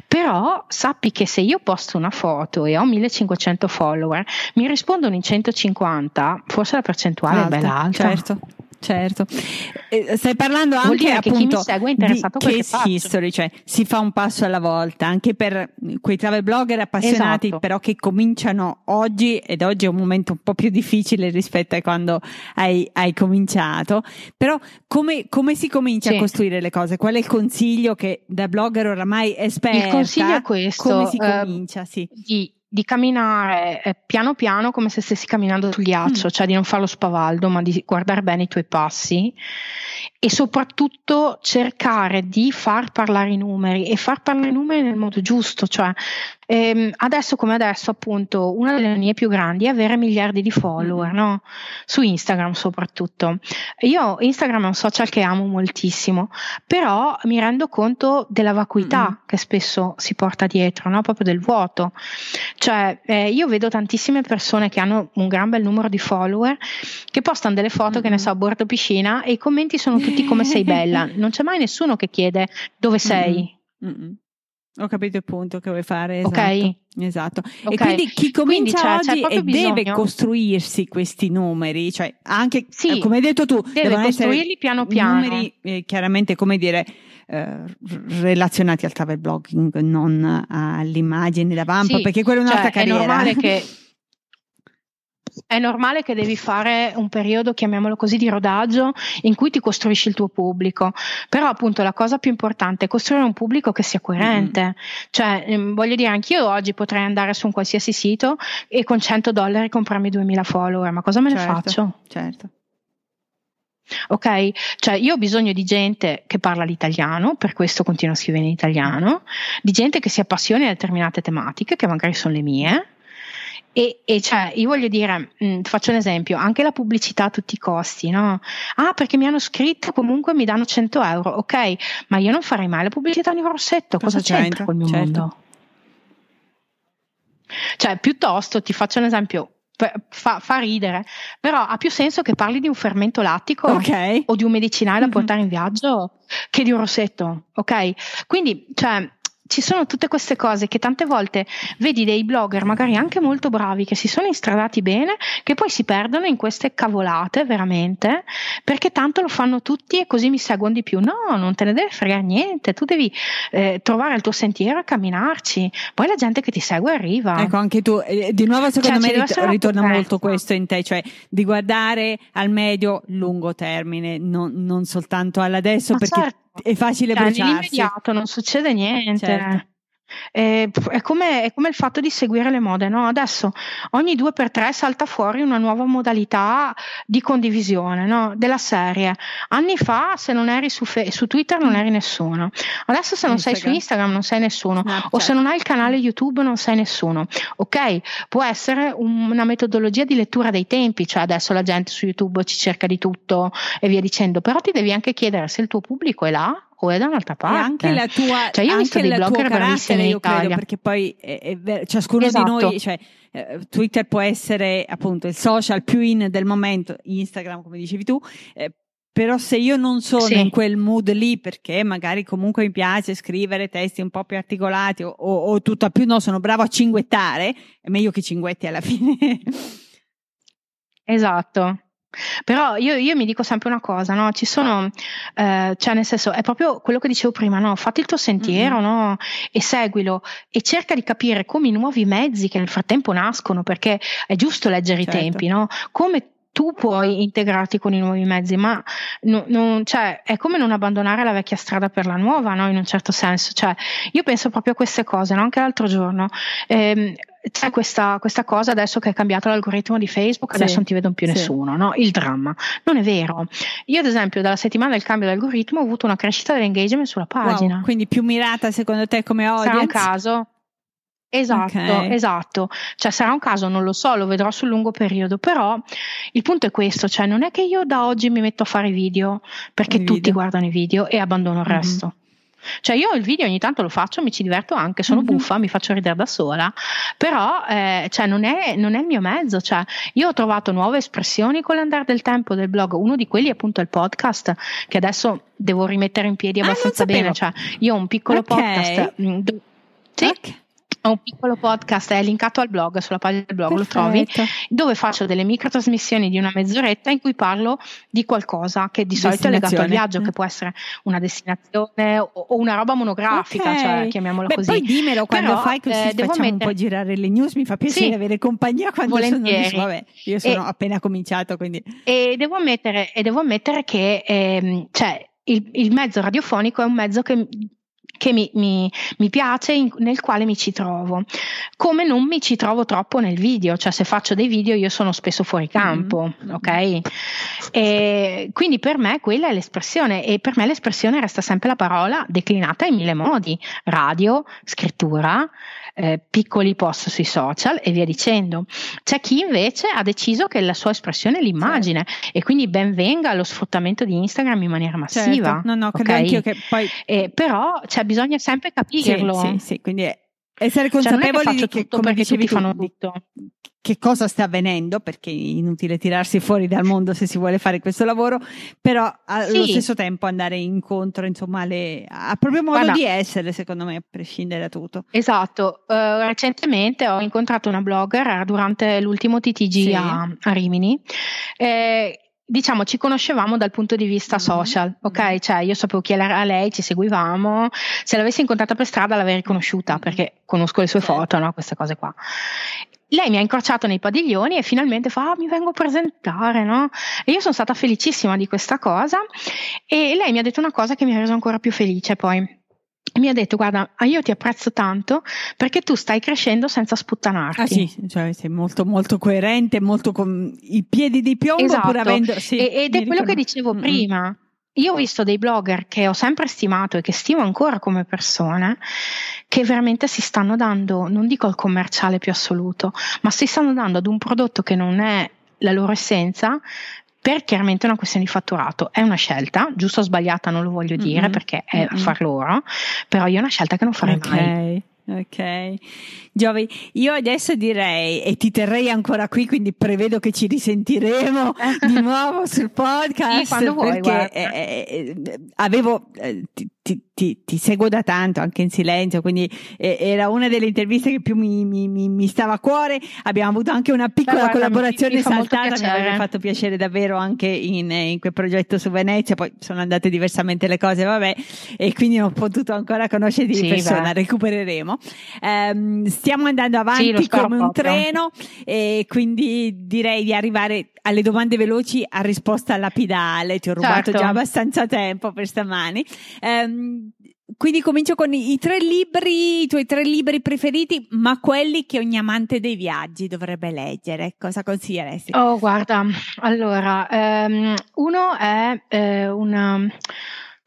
S2: Però sappi che se io posto una foto e ho 1500 follower, mi rispondono in 150, forse la percentuale alta, è bella alta.
S1: Certo, Certo, eh, stai parlando anche appunto di case history, cioè si fa un passo alla volta, anche per quei travel blogger appassionati esatto. però che cominciano oggi ed oggi è un momento un po' più difficile rispetto a quando hai, hai cominciato, però come, come si comincia sì. a costruire le cose? Qual è il consiglio che da blogger oramai esperta?
S2: Il consiglio è questo.
S1: Come si eh, comincia? Sì.
S2: Di di camminare eh, piano piano come se stessi camminando sul ghiaccio, mm. cioè di non farlo spavaldo, ma di guardare bene i tuoi passi e soprattutto cercare di far parlare i numeri e far parlare i numeri nel modo giusto, cioè ehm, adesso come adesso appunto una delle mie più grandi è avere miliardi di follower, no? Su Instagram soprattutto. Io Instagram è un social che amo moltissimo, però mi rendo conto della vacuità mm che spesso si porta dietro, no? Proprio del vuoto. Cioè eh, io vedo tantissime persone che hanno un gran bel numero di follower che postano delle foto mm che ne so a bordo piscina e i commenti sono tutti come sei bella, (laughs) non c'è mai nessuno che chiede dove sei.
S1: Mm-hmm. Ho capito il punto che vuoi fare. Esatto. Ok. Esatto. Okay. E quindi chi comincia quindi c'è, oggi c'è e bisogno. deve costruirsi questi numeri, cioè anche sì, come hai detto tu,
S2: deve costruirli piano piano.
S1: Numeri eh, chiaramente, come dire, eh, relazionati al travel blogging, non all'immagine da vampa, sì, perché quella è un'altra cioè, carriera.
S2: È normale che (laughs) è normale che devi fare un periodo, chiamiamolo così, di rodaggio in cui ti costruisci il tuo pubblico. Però appunto la cosa più importante è costruire un pubblico che sia coerente. Mm-hmm. Cioè, ehm, voglio dire, anch'io oggi potrei andare su un qualsiasi sito e con 100 dollari comprarmi 2000 follower, ma cosa me certo, ne faccio?
S1: Certo.
S2: Ok, cioè io ho bisogno di gente che parla l'italiano, per questo continuo a scrivere in italiano, di gente che si appassioni a determinate tematiche, che magari sono le mie, e, e, cioè, io voglio dire, mh, mm, faccio un esempio, anche la pubblicità a tutti i costi, no? Ah, perché mi hanno scritto, comunque mi danno 100 euro, ok, ma io non farei mai la pubblicità di Rossetto, cosa, cosa c'entra col mio certo. mondo? Cioè, piuttosto ti faccio un esempio, Fa, fa, ridere, però ha più senso che parli di un fermento lattico okay. o di un medicinale da portare in viaggio che di un rossetto, ok? Quindi, cioè, ci sono tutte queste cose che tante volte vedi dei blogger, magari anche molto bravi, che si sono instradati bene, che poi si perdono in queste cavolate veramente, perché tanto lo fanno tutti e così mi seguono di più. No, non te ne deve fregare niente, tu devi eh, trovare il tuo sentiero e camminarci, poi la gente che ti segue arriva.
S1: Ecco, anche tu, eh, di nuovo secondo cioè, me rit- ritorna molto questo in te, cioè di guardare al medio lungo termine, non, non soltanto all'adesso, Ma perché certo è facile cioè, bruciarsi.
S2: Nell'immediato non succede niente. Certo. È, è, come, è, come, il fatto di seguire le mode, no? Adesso ogni due per tre salta fuori una nuova modalità di condivisione, no? Della serie. Anni fa, se non eri su, fe- su Twitter, non eri nessuno. Adesso, se non Instagram. sei su Instagram, non sei nessuno. Snapchat. O se non hai il canale YouTube, non sei nessuno. Ok, può essere un, una metodologia di lettura dei tempi, cioè adesso la gente su YouTube ci cerca di tutto e via dicendo, però ti devi anche chiedere se il tuo pubblico è là o è da un'altra parte.
S1: E anche la tua, cioè io ho visto dei blogger carattere, io credo, perché poi è, è ver- ciascuno esatto. di noi, cioè, eh, Twitter può essere appunto il social più in del momento, Instagram come dicevi tu, eh, però se io non sono sì. in quel mood lì perché magari comunque mi piace scrivere testi un po' più articolati o, o, o tutto a più no, sono bravo a cinguettare, è meglio che cinguetti alla (laughs) fine.
S2: Esatto. Però io, io, mi dico sempre una cosa, no? Ci sono, eh, cioè nel senso, è proprio quello che dicevo prima, no? Fatti il tuo sentiero, mm-hmm. no? E seguilo e cerca di capire come i nuovi mezzi che nel frattempo nascono, perché è giusto leggere certo. i tempi, no? Come tu puoi integrarti con i nuovi mezzi, ma no, non, cioè, è come non abbandonare la vecchia strada per la nuova, no? in un certo senso. Cioè, io penso proprio a queste cose, no? anche l'altro giorno. Ehm, c'è questa, questa, cosa adesso che è cambiato l'algoritmo di Facebook, sì, adesso non ti vedono più sì. nessuno, no? Il dramma. Non è vero. Io, ad esempio, dalla settimana del cambio dell'algoritmo ho avuto una crescita dell'engagement sulla pagina.
S1: Wow, quindi più mirata secondo te come audience?
S2: Sarà un caso. Esatto, okay. esatto. Cioè sarà un caso, non lo so, lo vedrò sul lungo periodo, però il punto è questo, cioè non è che io da oggi mi metto a fare video perché I tutti video. guardano i video e abbandono il mm-hmm. Cioè io il video ogni tanto lo faccio, mi ci diverto anche, sono mm-hmm. buffa, mi faccio ridere da sola, però eh, cioè non, è, non, è, il mio mezzo, cioè io ho trovato nuove espressioni con l'andare del tempo del blog, uno di quelli è appunto il podcast che adesso devo rimettere in piedi ah, abbastanza ah, bene, cioè io ho un piccolo okay. podcast. Mm, sì. Okay un piccolo podcast, è linkato al blog, sulla pagina del blog Perfetto. lo trovi, dove faccio delle micro trasmissioni di una mezz'oretta in cui parlo di qualcosa che di solito è legato al viaggio, che può essere una destinazione o, o una roba monografica, okay. cioè chiamiamola
S1: Beh,
S2: così.
S1: Poi dimmelo quando Però, fai così eh, facciamo mettere... un po' girare le news, mi fa piacere sì, avere compagnia quando volentieri. sono Vabbè, io sono e, appena cominciato, quindi...
S2: E devo ammettere, e devo ammettere che ehm, cioè, il, il, mezzo radiofonico è un mezzo che che mi, mi, mi piace, in, nel quale mi ci trovo. Come non mi ci trovo troppo nel video, cioè se faccio dei video io sono spesso fuori campo, mm-hmm. ok? E quindi per me quella è l'espressione e per me l'espressione resta sempre la parola declinata in mille modi, radio, scrittura, eh, piccoli post sui social e via dicendo. C'è chi invece ha deciso che la sua espressione è l'immagine certo. e quindi ben venga lo sfruttamento di Instagram in maniera massiva.
S1: Certo. No, no, credo okay? anch'io che poi...
S2: Eh, però cioè, bisogna sempre capirlo.
S1: Sì, sì, sì, quindi essere consapevoli cioè,
S2: di
S1: che,
S2: come dicevi tu, fanno tutto
S1: che cosa sta avvenendo, perché è inutile tirarsi fuori dal mondo se si vuole fare questo lavoro, però allo sì. stesso tempo andare incontro insomma alle, al proprio modo Guarda, di essere, secondo me, a prescindere da tutto.
S2: Esatto, uh, recentemente ho incontrato una blogger durante l'ultimo TTG sì. a, a, Rimini. Eh, diciamo ci conoscevamo dal punto di vista mm-hmm. social, ok? Mm-hmm. Cioè io sapevo chi era lei, ci seguivamo, se l'avessi incontrata per strada l'avrei riconosciuta mm-hmm. perché conosco le sue foto, no? Queste cose qua lei mi ha incrociato nei padiglioni e finalmente fa: ah, Mi vengo a presentare, no? E io sono stata felicissima di questa cosa. E lei mi ha detto una cosa che mi ha reso ancora più felice poi. Mi ha detto: Guarda, io ti apprezzo tanto perché tu stai crescendo senza sputtanarti.
S1: Ah, sì, cioè sei molto, molto coerente, molto con i piedi di piombo,
S2: esatto.
S1: pur avendo. Sì,
S2: ed è quello ricordo. che dicevo mm-hmm. Io ho visto dei blogger che ho sempre stimato e che stimo ancora come persone che veramente si stanno dando, non dico al commerciale più assoluto, ma si stanno dando ad un prodotto che non è la loro essenza per chiaramente una questione di fatturato. È una scelta, giusto o sbagliata non lo voglio dire mm-hmm. perché è mm-hmm. affar loro, però io è una scelta che non farei okay. mai.
S1: Ok, Giovi, io adesso direi e ti terrei ancora qui, quindi prevedo che ci risentiremo di (laughs) nuovo sul podcast
S2: sì, quando vuoi,
S1: perché eh, eh, avevo eh, ti, ti, ti, ti, seguo da tanto, anche in silenzio, quindi eh, era una delle interviste che più mi, mi, mi, mi, stava a cuore. Abbiamo avuto anche una piccola guarda, collaborazione mi, saltata, mi avrebbe fatto piacere davvero anche in, in, quel progetto su Venezia, poi sono andate diversamente le cose, vabbè, e quindi non ho potuto ancora conoscerti sì, di persona, beh. recupereremo. Um, stiamo andando avanti sì, come un treno e quindi direi di arrivare alle domande veloci a risposta lapidale. Ti ho rubato certo. già abbastanza tempo per stamani. Um, quindi comincio con i tre libri, i tuoi tre libri preferiti, ma quelli che ogni amante dei viaggi dovrebbe leggere. Cosa consiglieresti?
S2: Oh, guarda, allora, um, uno è eh, una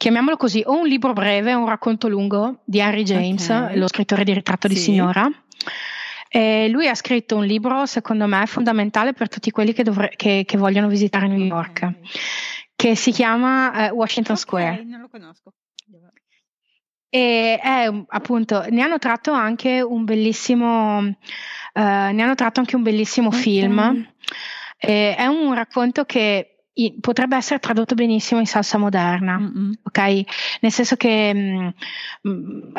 S2: chiamiamolo così, o un libro breve, un racconto lungo di Harry James, okay. lo scrittore di Ritratto sì. di Signora. E lui ha scritto un libro, secondo me, fondamentale per tutti quelli che, dovre- che, che vogliono visitare New York, okay. che si chiama uh, Washington okay, Square.
S1: Non lo conosco.
S2: E è appunto, ne hanno tratto anche un bellissimo, uh, ne hanno tratto anche un bellissimo okay. film. E è un racconto che potrebbe essere tradotto benissimo in salsa moderna, Mm-mm. ok? Nel senso che mh, mm,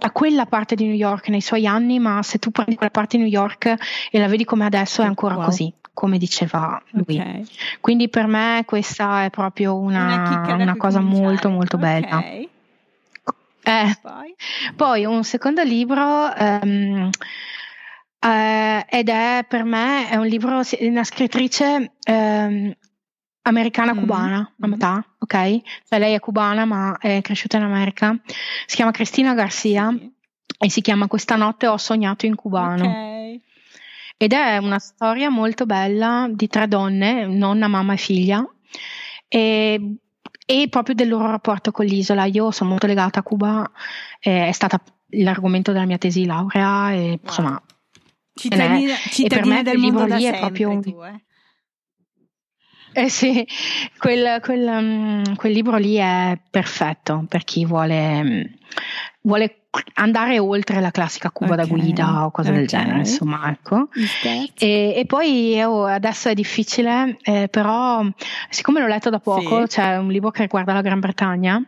S2: a quella parte di New York nei suoi anni, ma se tu prendi quella parte di New York e la vedi come adesso è ancora wow. così, come diceva lui. Okay. Quindi per me questa è proprio una, una, una cosa molto molto bella. Eh, poi? poi? un secondo libro um, uh, ed è per me è un libro di una scrittrice um, americana cubana mm-hmm. a metà, ok? Cioè lei è cubana ma è cresciuta in America. Si chiama Cristina Garcia sì. e si chiama Questa notte ho sognato in cubano. Okay. Ed è una storia molto bella di tre donne, nonna, mamma e figlia. E, e proprio del loro rapporto con l'isola. Io sono molto legata a Cuba, eh, è stata l'argomento della mia tesi laurea e wow. insomma
S1: cittadina, cittadina e per me del libro lì è proprio un, tu, eh.
S2: Eh sì, quel, quel, um, quel, libro lì è perfetto per chi vuole, um, vuole andare oltre la classica cuba okay, da guida o cose okay. del genere, insomma, ecco. E, e, poi oh, adesso è difficile, eh, però siccome l'ho letto da poco, sì. c'è un libro che riguarda la Gran Bretagna,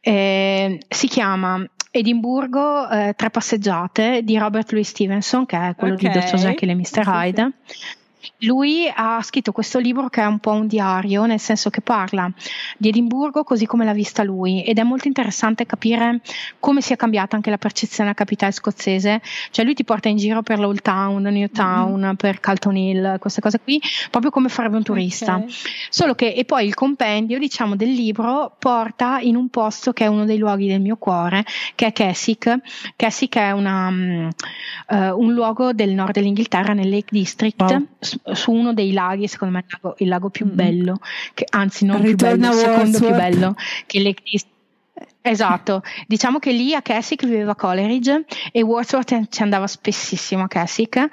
S2: Eh, si chiama Edimburgo, eh, Tre passeggiate di Robert Louis Stevenson, che è quello okay. di. Jekyll e Mr. Hyde. Sì, sì. Lui ha scritto questo libro che è un po' un diario, nel senso che parla di Edimburgo così come l'ha vista lui ed è molto interessante capire come sia cambiata anche la percezione della capitale scozzese, cioè lui ti porta in giro per l'Old Town, New Town, mm-hmm. per Calton Hill, queste cose qui, proprio come farebbe un turista. Okay. Solo che e poi il compendio, diciamo, del libro porta in un posto che è uno dei luoghi del mio cuore, che è Keswick. Keswick è una, um, uh, un luogo del nord dell'Inghilterra nel Lake District. Wow su uno dei laghi, secondo me il lago, il lago più mm. bello, che, anzi non Ritorna più bello, il secondo più bello, che Lake District. Esatto, diciamo che lì a Keswick viveva Coleridge e Wordsworth ci andava spessissimo a Keswick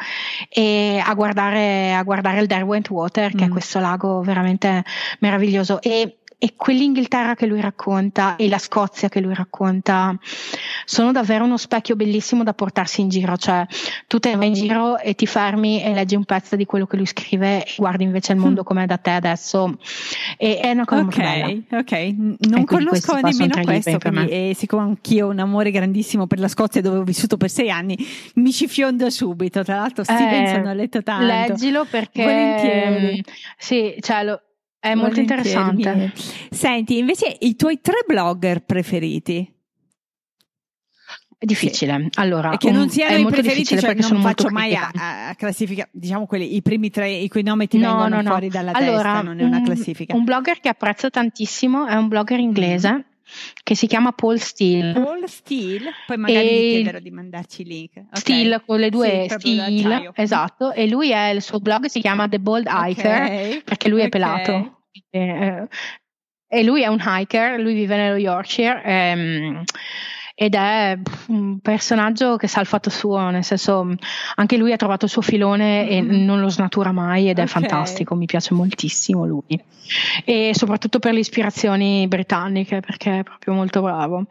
S2: e a guardare, a guardare il Derwent Water, che mm. è questo lago veramente meraviglioso. E e quell'Inghilterra che lui racconta e la Scozia che lui racconta sono davvero uno specchio bellissimo da portarsi in giro, cioè tu te vai in giro e ti fermi e leggi un pezzo di quello che lui scrive e guardi invece il mondo mm. com'è da te adesso e è una cosa
S1: okay. Ok, non conosco nemmeno questo quindi, e siccome anch'io ho un amore grandissimo per la Scozia dove ho vissuto per sei anni mi ci fionda subito, tra l'altro Stevenson eh, ho letto tanto.
S2: Leggilo perché Volentieri. sì, cioè lo, è molto interessante.
S1: Senti, invece i tuoi tre blogger preferiti?
S2: È difficile. Allora,
S1: e che non siano i preferiti, cioè non faccio mai a, a, classifica, diciamo quelli, i primi tre i cui nomi ti no, vengono no, no. fuori dalla allora, testa, non è una classifica.
S2: Un blogger che apprezzo tantissimo è un blogger inglese mm. Che si chiama Paul Steele.
S1: Paul Steele, poi magari e... gli chiederò di mandarci il link. Okay.
S2: Steele con le due sì, Steele, esatto, e lui è il suo blog si chiama The Bold Hiker okay. perché lui è okay. pelato eh, e lui è un hiker, lui vive nello Yorkshire. Ehm, ed è un personaggio che sa il fatto suo, nel senso anche lui ha trovato il suo filone mm-hmm. e non lo snatura mai ed è okay. fantastico, mi piace moltissimo lui e soprattutto per le ispirazioni britanniche perché è proprio molto bravo.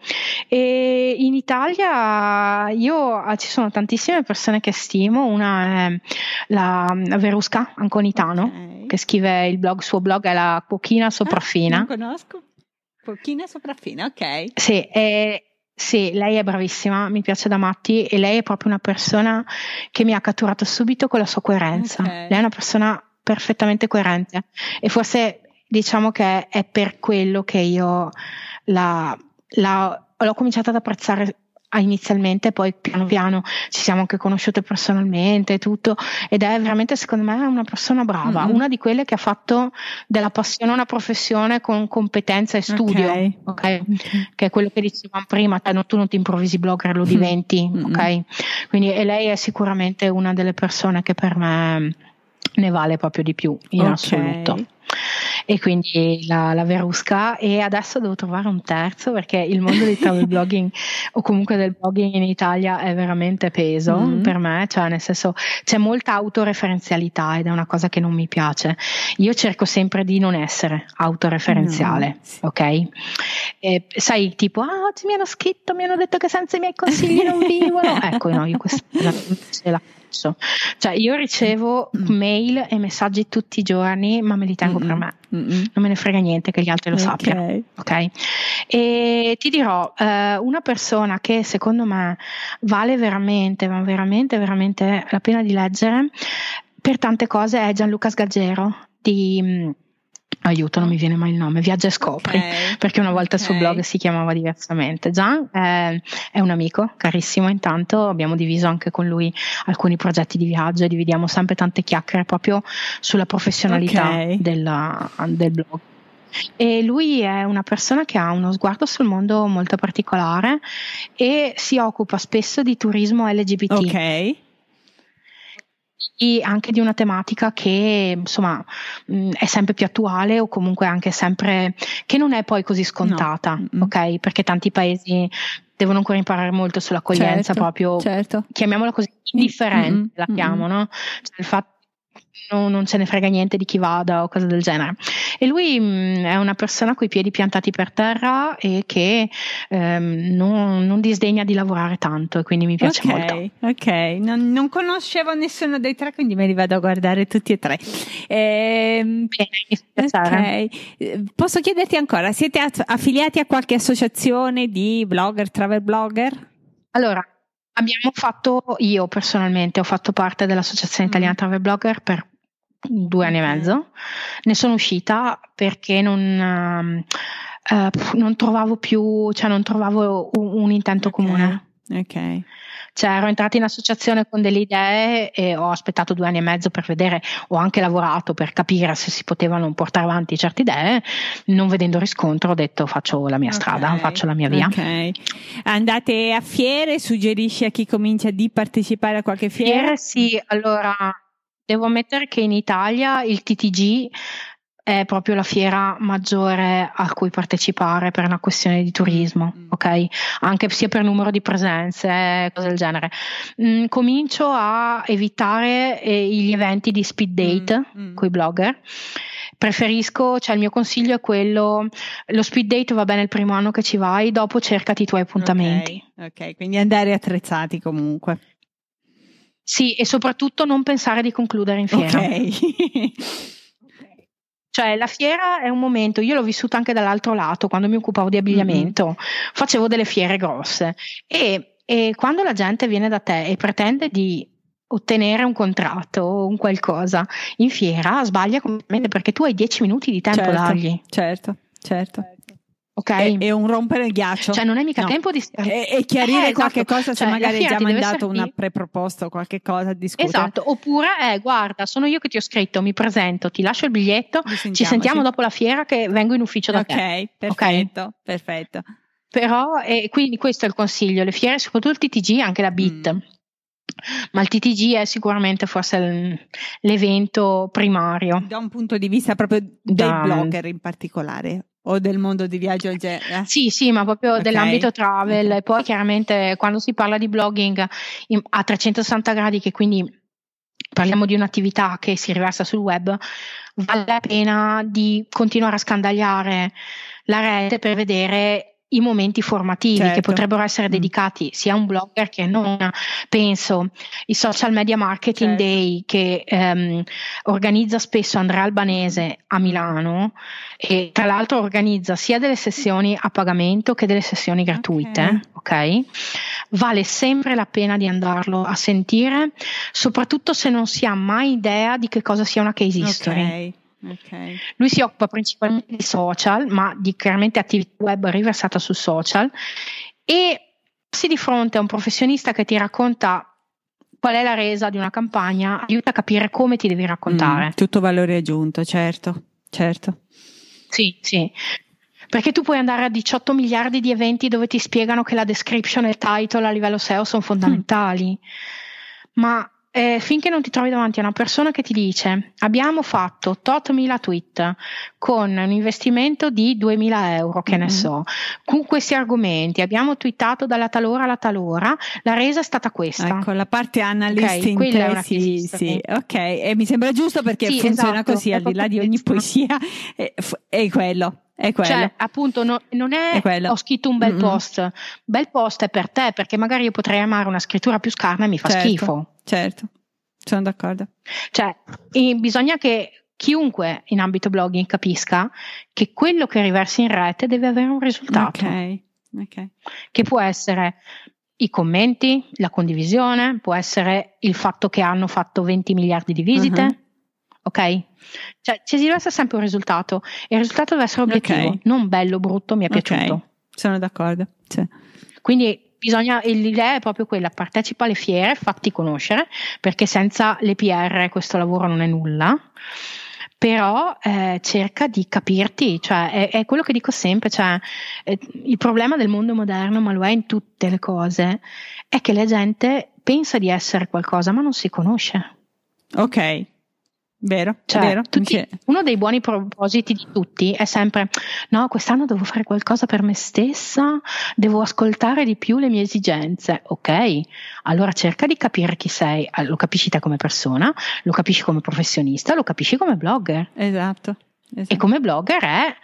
S2: E in Italia io ah, ci sono tantissime persone che stimo, una è la, Verusca Anconitano okay. che scrive il blog, suo blog è la Pochina Sopraffina.
S1: Ah, non conosco. Pochina Sopraffina, ok.
S2: Sì, e sì, lei è bravissima, mi piace da matti e lei è proprio una persona che mi ha catturato subito con la sua coerenza. Okay. Lei è una persona perfettamente coerente e forse diciamo che è per quello che io la, la, l'ho cominciato ad apprezzare inizialmente, poi piano piano ci siamo anche conosciute personalmente e tutto, ed è veramente secondo me una persona brava, mm-hmm. una di quelle che ha fatto della passione una professione con competenza e studio, okay. Okay? Okay. che è quello che dicevamo prima, cioè, tu non ti improvvisi blogger, lo diventi, mm-hmm. ok? Quindi e lei è sicuramente una delle persone che per me ne vale proprio di più in assoluto e quindi la, la, Verusca e adesso devo trovare un terzo perché il mondo del travel (laughs) blogging o comunque del blogging in Italia è veramente peso mm-hmm. per me, cioè nel senso c'è molta autoreferenzialità ed è una cosa che non mi piace. Io cerco sempre di non essere autoreferenziale, mm-hmm. ok? E, sai, tipo, ah, oggi mi hanno scritto, mi hanno detto che senza i miei consigli non vivono. (laughs) ecco, no, io questa la, la faccio. Cioè, io ricevo mm. mail e messaggi tutti i giorni, ma me li tengo mm-hmm. per me. Mm-hmm. Non me ne frega niente che gli altri lo okay. sappiano. Ok. E ti dirò, eh, una persona che secondo me vale veramente, ma veramente, veramente la pena di leggere per tante cose è Gianluca Sgaggero di mm, aiuto, non mi viene mai il nome, Viaggia e Scopri, okay, perché una volta okay. il suo blog si chiamava diversamente. Gian è, è, un amico carissimo, intanto abbiamo diviso anche con lui alcuni progetti di viaggio e dividiamo sempre tante chiacchiere proprio sulla professionalità okay. della, del blog. E lui è una persona che ha uno sguardo sul mondo molto particolare e si occupa spesso di turismo LGBT.
S1: Ok
S2: anche di una tematica che insomma mh, è sempre più attuale o comunque anche sempre che non è poi così scontata, no. ok? Perché tanti paesi devono ancora imparare molto sull'accoglienza
S1: certo,
S2: proprio,
S1: certo.
S2: chiamiamola così, indifferente, mm-hmm, la chiamo, no? Cioè, il fatto non, non, se ne frega niente di chi vada o cose del genere. E lui mh, mm, è una persona con i piedi piantati per terra e che ehm, non, non, disdegna di lavorare tanto e quindi mi piace
S1: okay,
S2: molto.
S1: Ok, non, non, conoscevo nessuno dei tre, quindi me li vado a guardare tutti e tre.
S2: Ehm, Bene, okay.
S1: Posso chiederti ancora, siete affiliati a qualche associazione di blogger, travel blogger?
S2: Allora, Abbiamo fatto, io personalmente ho fatto parte dell'Associazione Italiana mm. Travel Blogger per due anni e mezzo. Ne sono uscita perché non, uh, non trovavo più, cioè non trovavo un, un intento
S1: okay.
S2: comune.
S1: Ok.
S2: Cioè ero entrata in associazione con delle idee e ho aspettato due anni e mezzo per vedere, ho anche lavorato per capire se si potevano portare avanti certe idee, non vedendo riscontro ho detto faccio la mia okay. strada, faccio la mia via.
S1: Ok. Andate a fiere, suggerisci a chi comincia di partecipare a qualche fiera?
S2: Fiere sì, allora devo ammettere che in Italia il TTG è proprio la fiera maggiore a cui partecipare per una questione di turismo, mm. ok? Anche sia per numero di presenze, cose del genere. Mm, comincio a evitare eh, gli eventi di speed date mm. mm. con i blogger. Preferisco, cioè il mio consiglio è quello, lo speed date va bene il primo anno che ci vai, dopo cercati i tuoi appuntamenti.
S1: Ok, okay. quindi andare attrezzati comunque.
S2: Sì, e soprattutto non pensare di concludere in fiera.
S1: Ok. (laughs)
S2: Cioè la fiera è un momento, io l'ho vissuta anche dall'altro lato, quando mi occupavo di abbigliamento, mm-hmm. facevo delle fiere grosse e, e quando la gente viene da te e pretende di ottenere un contratto o un qualcosa in fiera sbaglia completamente perché tu hai dieci minuti di tempo
S1: certo,
S2: da dargli.
S1: Certo, certo.
S2: Ok.
S1: E, e, un rompere il ghiaccio.
S2: Cioè, non è mica
S1: no.
S2: tempo di
S1: e, e chiarire eh, qualche esatto. cosa, cioè, se magari hai già mandato una preproposta o qualche cosa a discutere.
S2: Esatto, oppure eh, guarda, sono io che ti ho scritto, mi presento, ti lascio il biglietto, ci sentiamo dopo la fiera che vengo in ufficio da
S1: okay, te. Perfetto, ok, perfetto.
S2: Però, e quindi questo è il consiglio, le fiere, soprattutto il TG, anche la BIT. Mm. Ma il TTG è sicuramente forse l'evento primario.
S1: Da un punto di vista proprio dei da, blogger in particolare o del mondo di viaggio genere?
S2: Sì, sì, ma proprio okay. dell'ambito travel. E poi chiaramente quando si parla di blogging in, a 360 gradi, che quindi parliamo di un'attività che si riversa sul web, vale la pena di continuare a scandagliare la rete per vedere i momenti formativi certo. che potrebbero essere mm. dedicati sia a un blogger che non penso i social media marketing certo. day che ehm, organizza spesso Andrea Albanese a Milano e tra l'altro organizza sia delle sessioni a pagamento che delle sessioni gratuite okay. ok vale sempre la pena di andarlo a sentire soprattutto se non si ha mai idea di che cosa sia una case history
S1: okay. Okay.
S2: Lui si occupa principalmente di social, ma di chiaramente attività web riversata su social e si di fronte a un professionista che ti racconta qual è la resa di una campagna, aiuta a capire come ti devi raccontare. Mm,
S1: tutto valore aggiunto, certo, certo.
S2: Sì, sì. Perché tu puoi andare a 18 miliardi di eventi dove ti spiegano che la description e il title a livello SEO sono fondamentali, mm. ma eh, finché non ti trovi davanti a una persona che ti dice abbiamo fatto tot mila tweet con un investimento di 2000 euro, che mm-hmm. ne so, con questi argomenti, abbiamo twittato dalla talora alla talora, la resa è stata questa.
S1: Ecco, la parte analyst okay, in sì, sì, ok, e mi sembra giusto perché sì, funziona esatto, così, al di là di ogni poesia, è, è quello. È quello.
S2: Cioè, appunto, no, non è, è ho scritto un bel mm-hmm. post. Bel post è per te, perché magari io potrei amare una scrittura più scarna e mi fa
S1: certo,
S2: schifo.
S1: Certo, sono d'accordo.
S2: Cioè, bisogna che chiunque in ambito blogging capisca che quello che riversi in rete deve avere un risultato.
S1: Ok, ok.
S2: Che può essere i commenti, la condivisione, può essere il fatto che hanno fatto 20 miliardi di visite. Uh-huh. Ok? Cioè, ci deve essere sempre un risultato e il risultato deve essere obiettivo, okay. non bello, brutto, mi è okay. piaciuto.
S1: Sono d'accordo. Sì.
S2: Quindi bisogna, l'idea è proprio quella, partecipa alle fiere, fatti conoscere, perché senza le PR questo lavoro non è nulla però eh, cerca di capirti, cioè è, è, quello che dico sempre, cioè, eh, il problema del mondo moderno, ma lo è in tutte le cose, è che la gente pensa di essere qualcosa ma non si conosce.
S1: Ok, Vero,
S2: cioè,
S1: vero.
S2: Tutti, uno dei buoni propositi di tutti è sempre: no, quest'anno devo fare qualcosa per me stessa, devo ascoltare di più le mie esigenze. Ok, allora cerca di capire chi sei, ah, lo capisci te come persona, lo capisci come professionista, lo capisci come blogger.
S1: Esatto. esatto.
S2: E come blogger è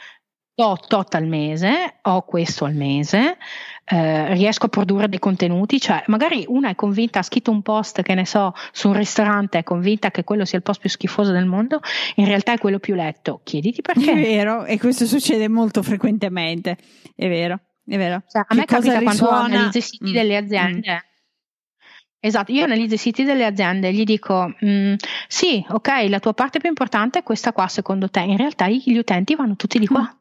S2: ho tot al mese, ho questo al mese, eh, riesco a produrre dei contenuti, cioè magari una è convinta, ha scritto un post che ne so su un ristorante, è convinta che quello sia il post più schifoso del mondo, in realtà è quello più letto, chiediti perché.
S1: È vero, e questo succede molto frequentemente, è vero, è vero.
S2: Cioè, a me capita quando analizzo i siti mm. delle aziende. Mm. Esatto, io analizzo i siti delle aziende e gli dico, mm, sì, ok, la tua parte più importante è questa qua secondo te, in realtà gli utenti vanno tutti di qua.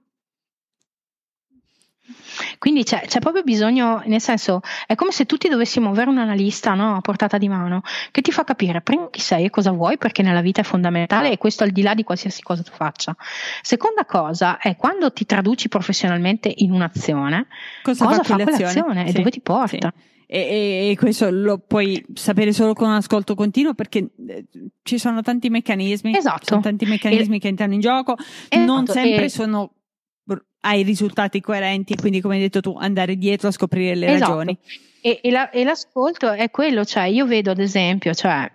S2: Quindi c'è, c'è, proprio bisogno, nel senso, è come se tutti dovessimo avere un analista no, a portata di mano che ti fa capire prima chi sei e cosa vuoi, perché nella vita è fondamentale e questo al di là di qualsiasi cosa tu faccia. Seconda cosa è quando ti traduci professionalmente in un'azione, cosa, cosa fa quell'azione sì. e dove ti porta. Sì.
S1: E, e, questo lo puoi sapere solo con un ascolto continuo perché eh, ci sono tanti meccanismi,
S2: esatto.
S1: sono tanti meccanismi e, che entrano in gioco, esatto. non sempre sono ai risultati coerenti e quindi come hai detto tu andare dietro a scoprire le esatto. ragioni.
S2: E, e, la, e, l'ascolto è quello, cioè io vedo ad esempio, cioè,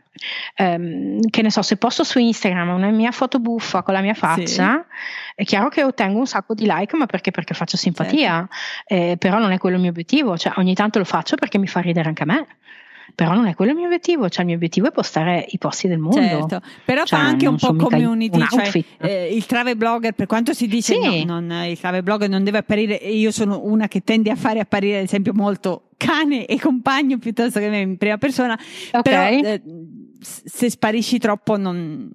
S2: ehm, che ne so, se posto su Instagram una mia foto buffa con la mia faccia, sì. è chiaro che ottengo un sacco di like, ma perché? Perché faccio simpatia, certo. eh, però non è quello il mio obiettivo, cioè ogni tanto lo faccio perché mi fa ridere anche a me però non è quello il mio obiettivo, cioè il mio obiettivo è postare i posti del mondo.
S1: Certo, però cioè, fa anche un po' community, cioè, eh, il travel blogger, per quanto si dice sì. no, non, il travel blogger non deve apparire, io sono una che tende a fare apparire ad esempio molto cane e compagno piuttosto che me in prima persona, okay. però eh, se sparisci troppo non,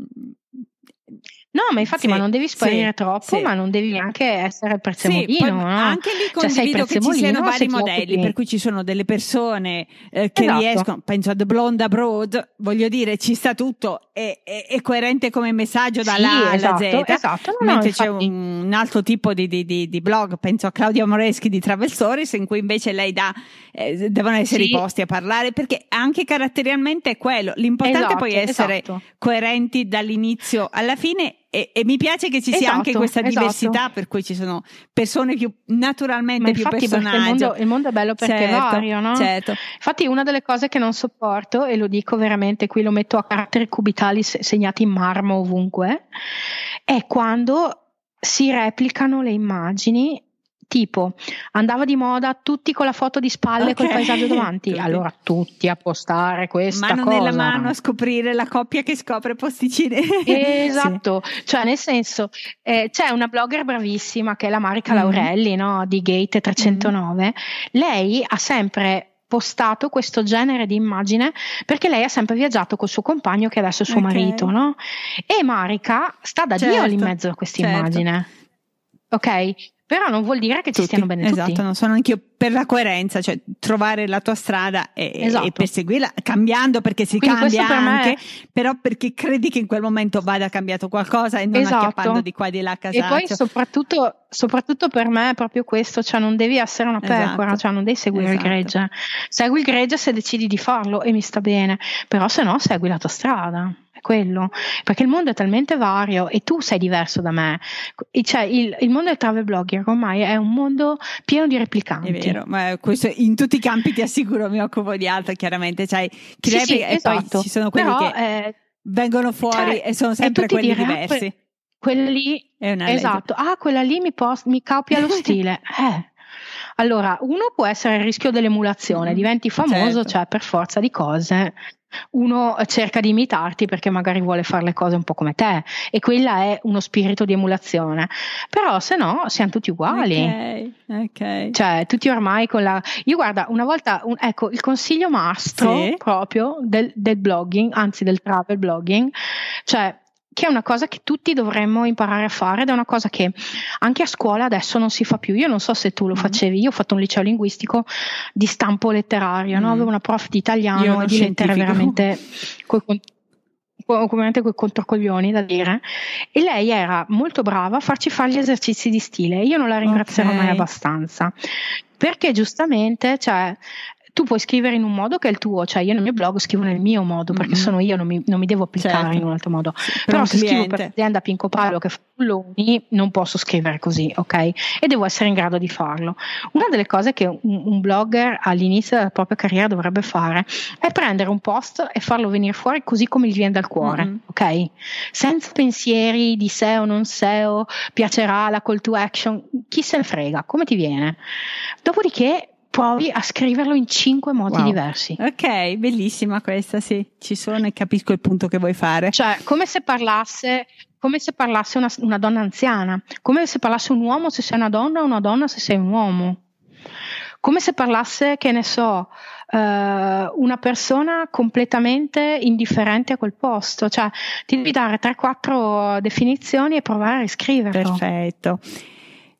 S2: No, ma infatti, sì, ma non devi sparire sì, troppo, sì. ma non devi neanche essere prezzemolino. No?
S1: Anche lì cioè, condivido cioè, che ci siano vari modelli, per cui ci sono delle persone eh, che esatto. riescono, penso a The Blonde Abroad, voglio dire, ci sta tutto, è, è, è coerente come messaggio dalla
S2: esatto,
S1: alla Z,
S2: esatto,
S1: no, mentre no, c'è un, un, altro tipo di, di, di, di, blog, penso a Claudia Moreschi di Travel Stories, in cui invece lei dà, eh, devono essere i posti a parlare, perché anche caratterialmente è quello, l'importante poi è essere esatto. coerenti dall'inizio alla fine e, e, mi piace che ci sia esatto, anche questa esatto. diversità, per cui ci sono persone più naturalmente più personaggi.
S2: Il mondo, il mondo, è bello perché certo, è vario, no?
S1: Certo.
S2: Infatti, una delle cose che non sopporto, e lo dico veramente, qui lo metto a caratteri cubitali segnati in marmo ovunque, è quando si replicano le immagini tipo andava di moda tutti con la foto di spalle okay. col paesaggio davanti, allora tutti a postare questa
S1: mano
S2: cosa.
S1: nella mano a scoprire la coppia che scopre posticine. (laughs)
S2: Esatto, sì. cioè nel senso eh, c'è una blogger bravissima che è la Marica mm. Laurelli no? di Gate 309, mm. lei ha sempre postato questo genere di immagine perché lei ha sempre viaggiato col suo compagno che adesso è suo okay. marito, no? E Marica sta da certo, Dio lì in mezzo a questa certo. immagine. Ok? Però non vuol dire che tutti. ci stiano bene
S1: esatto,
S2: tutti.
S1: non sono anch'io per la coerenza, cioè trovare la tua strada e, esatto. e perseguirla, cambiando perché si Quindi cambia anche, è... però perché credi che in quel momento vada cambiato qualcosa e non esatto. acchiappando di qua e di là a casaccio.
S2: E poi soprattutto, soprattutto, per me è proprio questo, cioè non devi essere una pecora, esatto. cioè non devi seguire esatto. il gregge. Segui il gregge se decidi di farlo e mi sta bene, però se no segui la tua strada quello, perché il mondo è talmente vario e tu sei diverso da me. Cioè, il, il mondo del travel blogger ormai è un mondo pieno di replicanti.
S1: È vero, ma questo in tutti i campi ti assicuro mi occupo di altro, chiaramente. Cioè, chi
S2: sì,
S1: replica,
S2: sì, esatto.
S1: e poi ci sono quelli Però, che eh, vengono fuori cioè, e sono sempre quelli dire, diversi.
S2: Ah, quella lì, esatto, legge. ah, quella lì mi, post, mi copia lo (laughs) stile. eh. Allora, uno può essere il rischio dell'emulazione, mm, diventi famoso, certo. cioè per forza di cose uno cerca di imitarti perché magari vuole fare le cose un po' come te e quella è uno spirito di emulazione però se no siamo tutti uguali
S1: ok, okay.
S2: cioè tutti ormai con la io guarda una volta un, ecco il consiglio mastro sì. proprio del, del blogging anzi del travel blogging cioè che è una cosa che tutti dovremmo imparare a fare ed è una cosa che anche a scuola adesso non si fa più. Io non so se tu lo mm. facevi, io ho fatto un liceo linguistico di stampo letterario, mm. no? avevo una prof di italiano e di lettere veramente coi, ovviamente quei controcoglioni da dire e lei era molto brava a farci fare gli esercizi di stile io non la ringrazierò okay. mai abbastanza perché giustamente cioè tu puoi scrivere in un modo che è il tuo, cioè io nel mio blog scrivo nel mio modo perché mm-hmm. sono io, non mi, non mi devo applicare certo. in un altro modo. Però se cliente. scrivo per l'azienda Pinco Paolo che fa bulloni, non posso scrivere così, ok? E devo essere in grado di farlo. Una delle cose che un, un blogger all'inizio della propria carriera dovrebbe fare è prendere un post e farlo venire fuori così come gli viene dal cuore, mm-hmm. ok? Senza pensieri di SEO, non SEO, piacerà la call to action, chi se ne frega, come ti viene. Dopodiché provi a scriverlo in cinque modi wow. diversi.
S1: Ok, bellissima questa, sì, ci sono e capisco il punto che vuoi fare.
S2: Cioè, come se parlasse, come se parlasse una, una donna anziana, come se parlasse un uomo se sei una donna o una donna se sei un uomo. Come se parlasse, che ne so, uh, una persona completamente indifferente a quel posto. Cioè, ti devi dare 3-4 definizioni e provare a riscriverlo.
S1: Perfetto.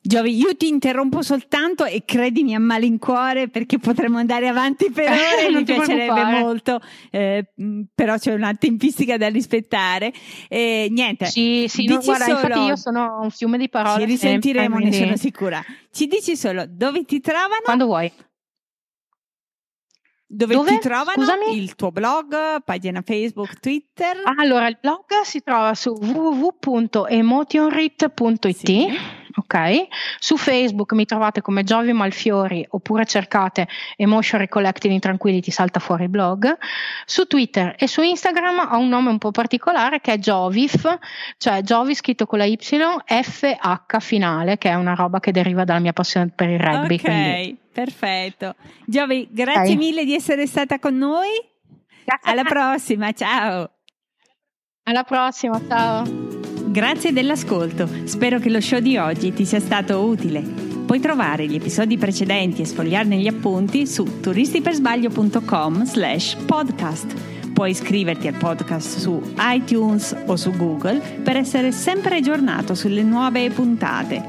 S1: Giovi, io ti interrompo soltanto e credimi a malincuore perché potremmo andare avanti per (laughs) ore, mi piacerebbe molto, eh, però c'è una tempistica da rispettare. Eh, niente.
S2: Sì, sì, no, guarda, solo, infatti io sono un fiume di parole.
S1: Ci risentiremo, sempre, ne sono sicura. Ci dici solo dove ti trovano?
S2: Quando vuoi.
S1: Dove, Dove, ti trovano? Scusami? Il tuo blog, pagina Facebook, Twitter?
S2: Allora, il blog si trova su www.emotionrit.it. Sì ok? Su Facebook mi trovate come Giovi Malfiori oppure cercate Emotion Recollected in Tranquility, salta fuori il blog. Su Twitter e su Instagram ho un nome un po' particolare che è Jovif, cioè Giovi scritto con la Y, FH finale, che è una roba che deriva dalla mia passione per il rugby.
S1: Ok, quindi. perfetto. Giovi, grazie okay. mille di essere stata con noi. Grazie Alla prossima, ciao.
S2: Alla prossima, ciao.
S1: Grazie dell'ascolto, spero che lo show di oggi ti sia stato utile. Puoi trovare gli episodi precedenti e sfogliarne gli appunti su turistipersbaglio.com slash podcast. Puoi iscriverti al podcast su iTunes o su Google per essere sempre aggiornato sulle nuove puntate.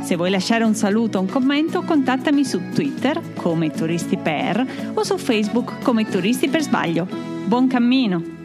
S1: Se vuoi lasciare un saluto o un commento, contattami su Twitter come Turisti Per o su Facebook come Turisti per Sbaglio. Buon cammino!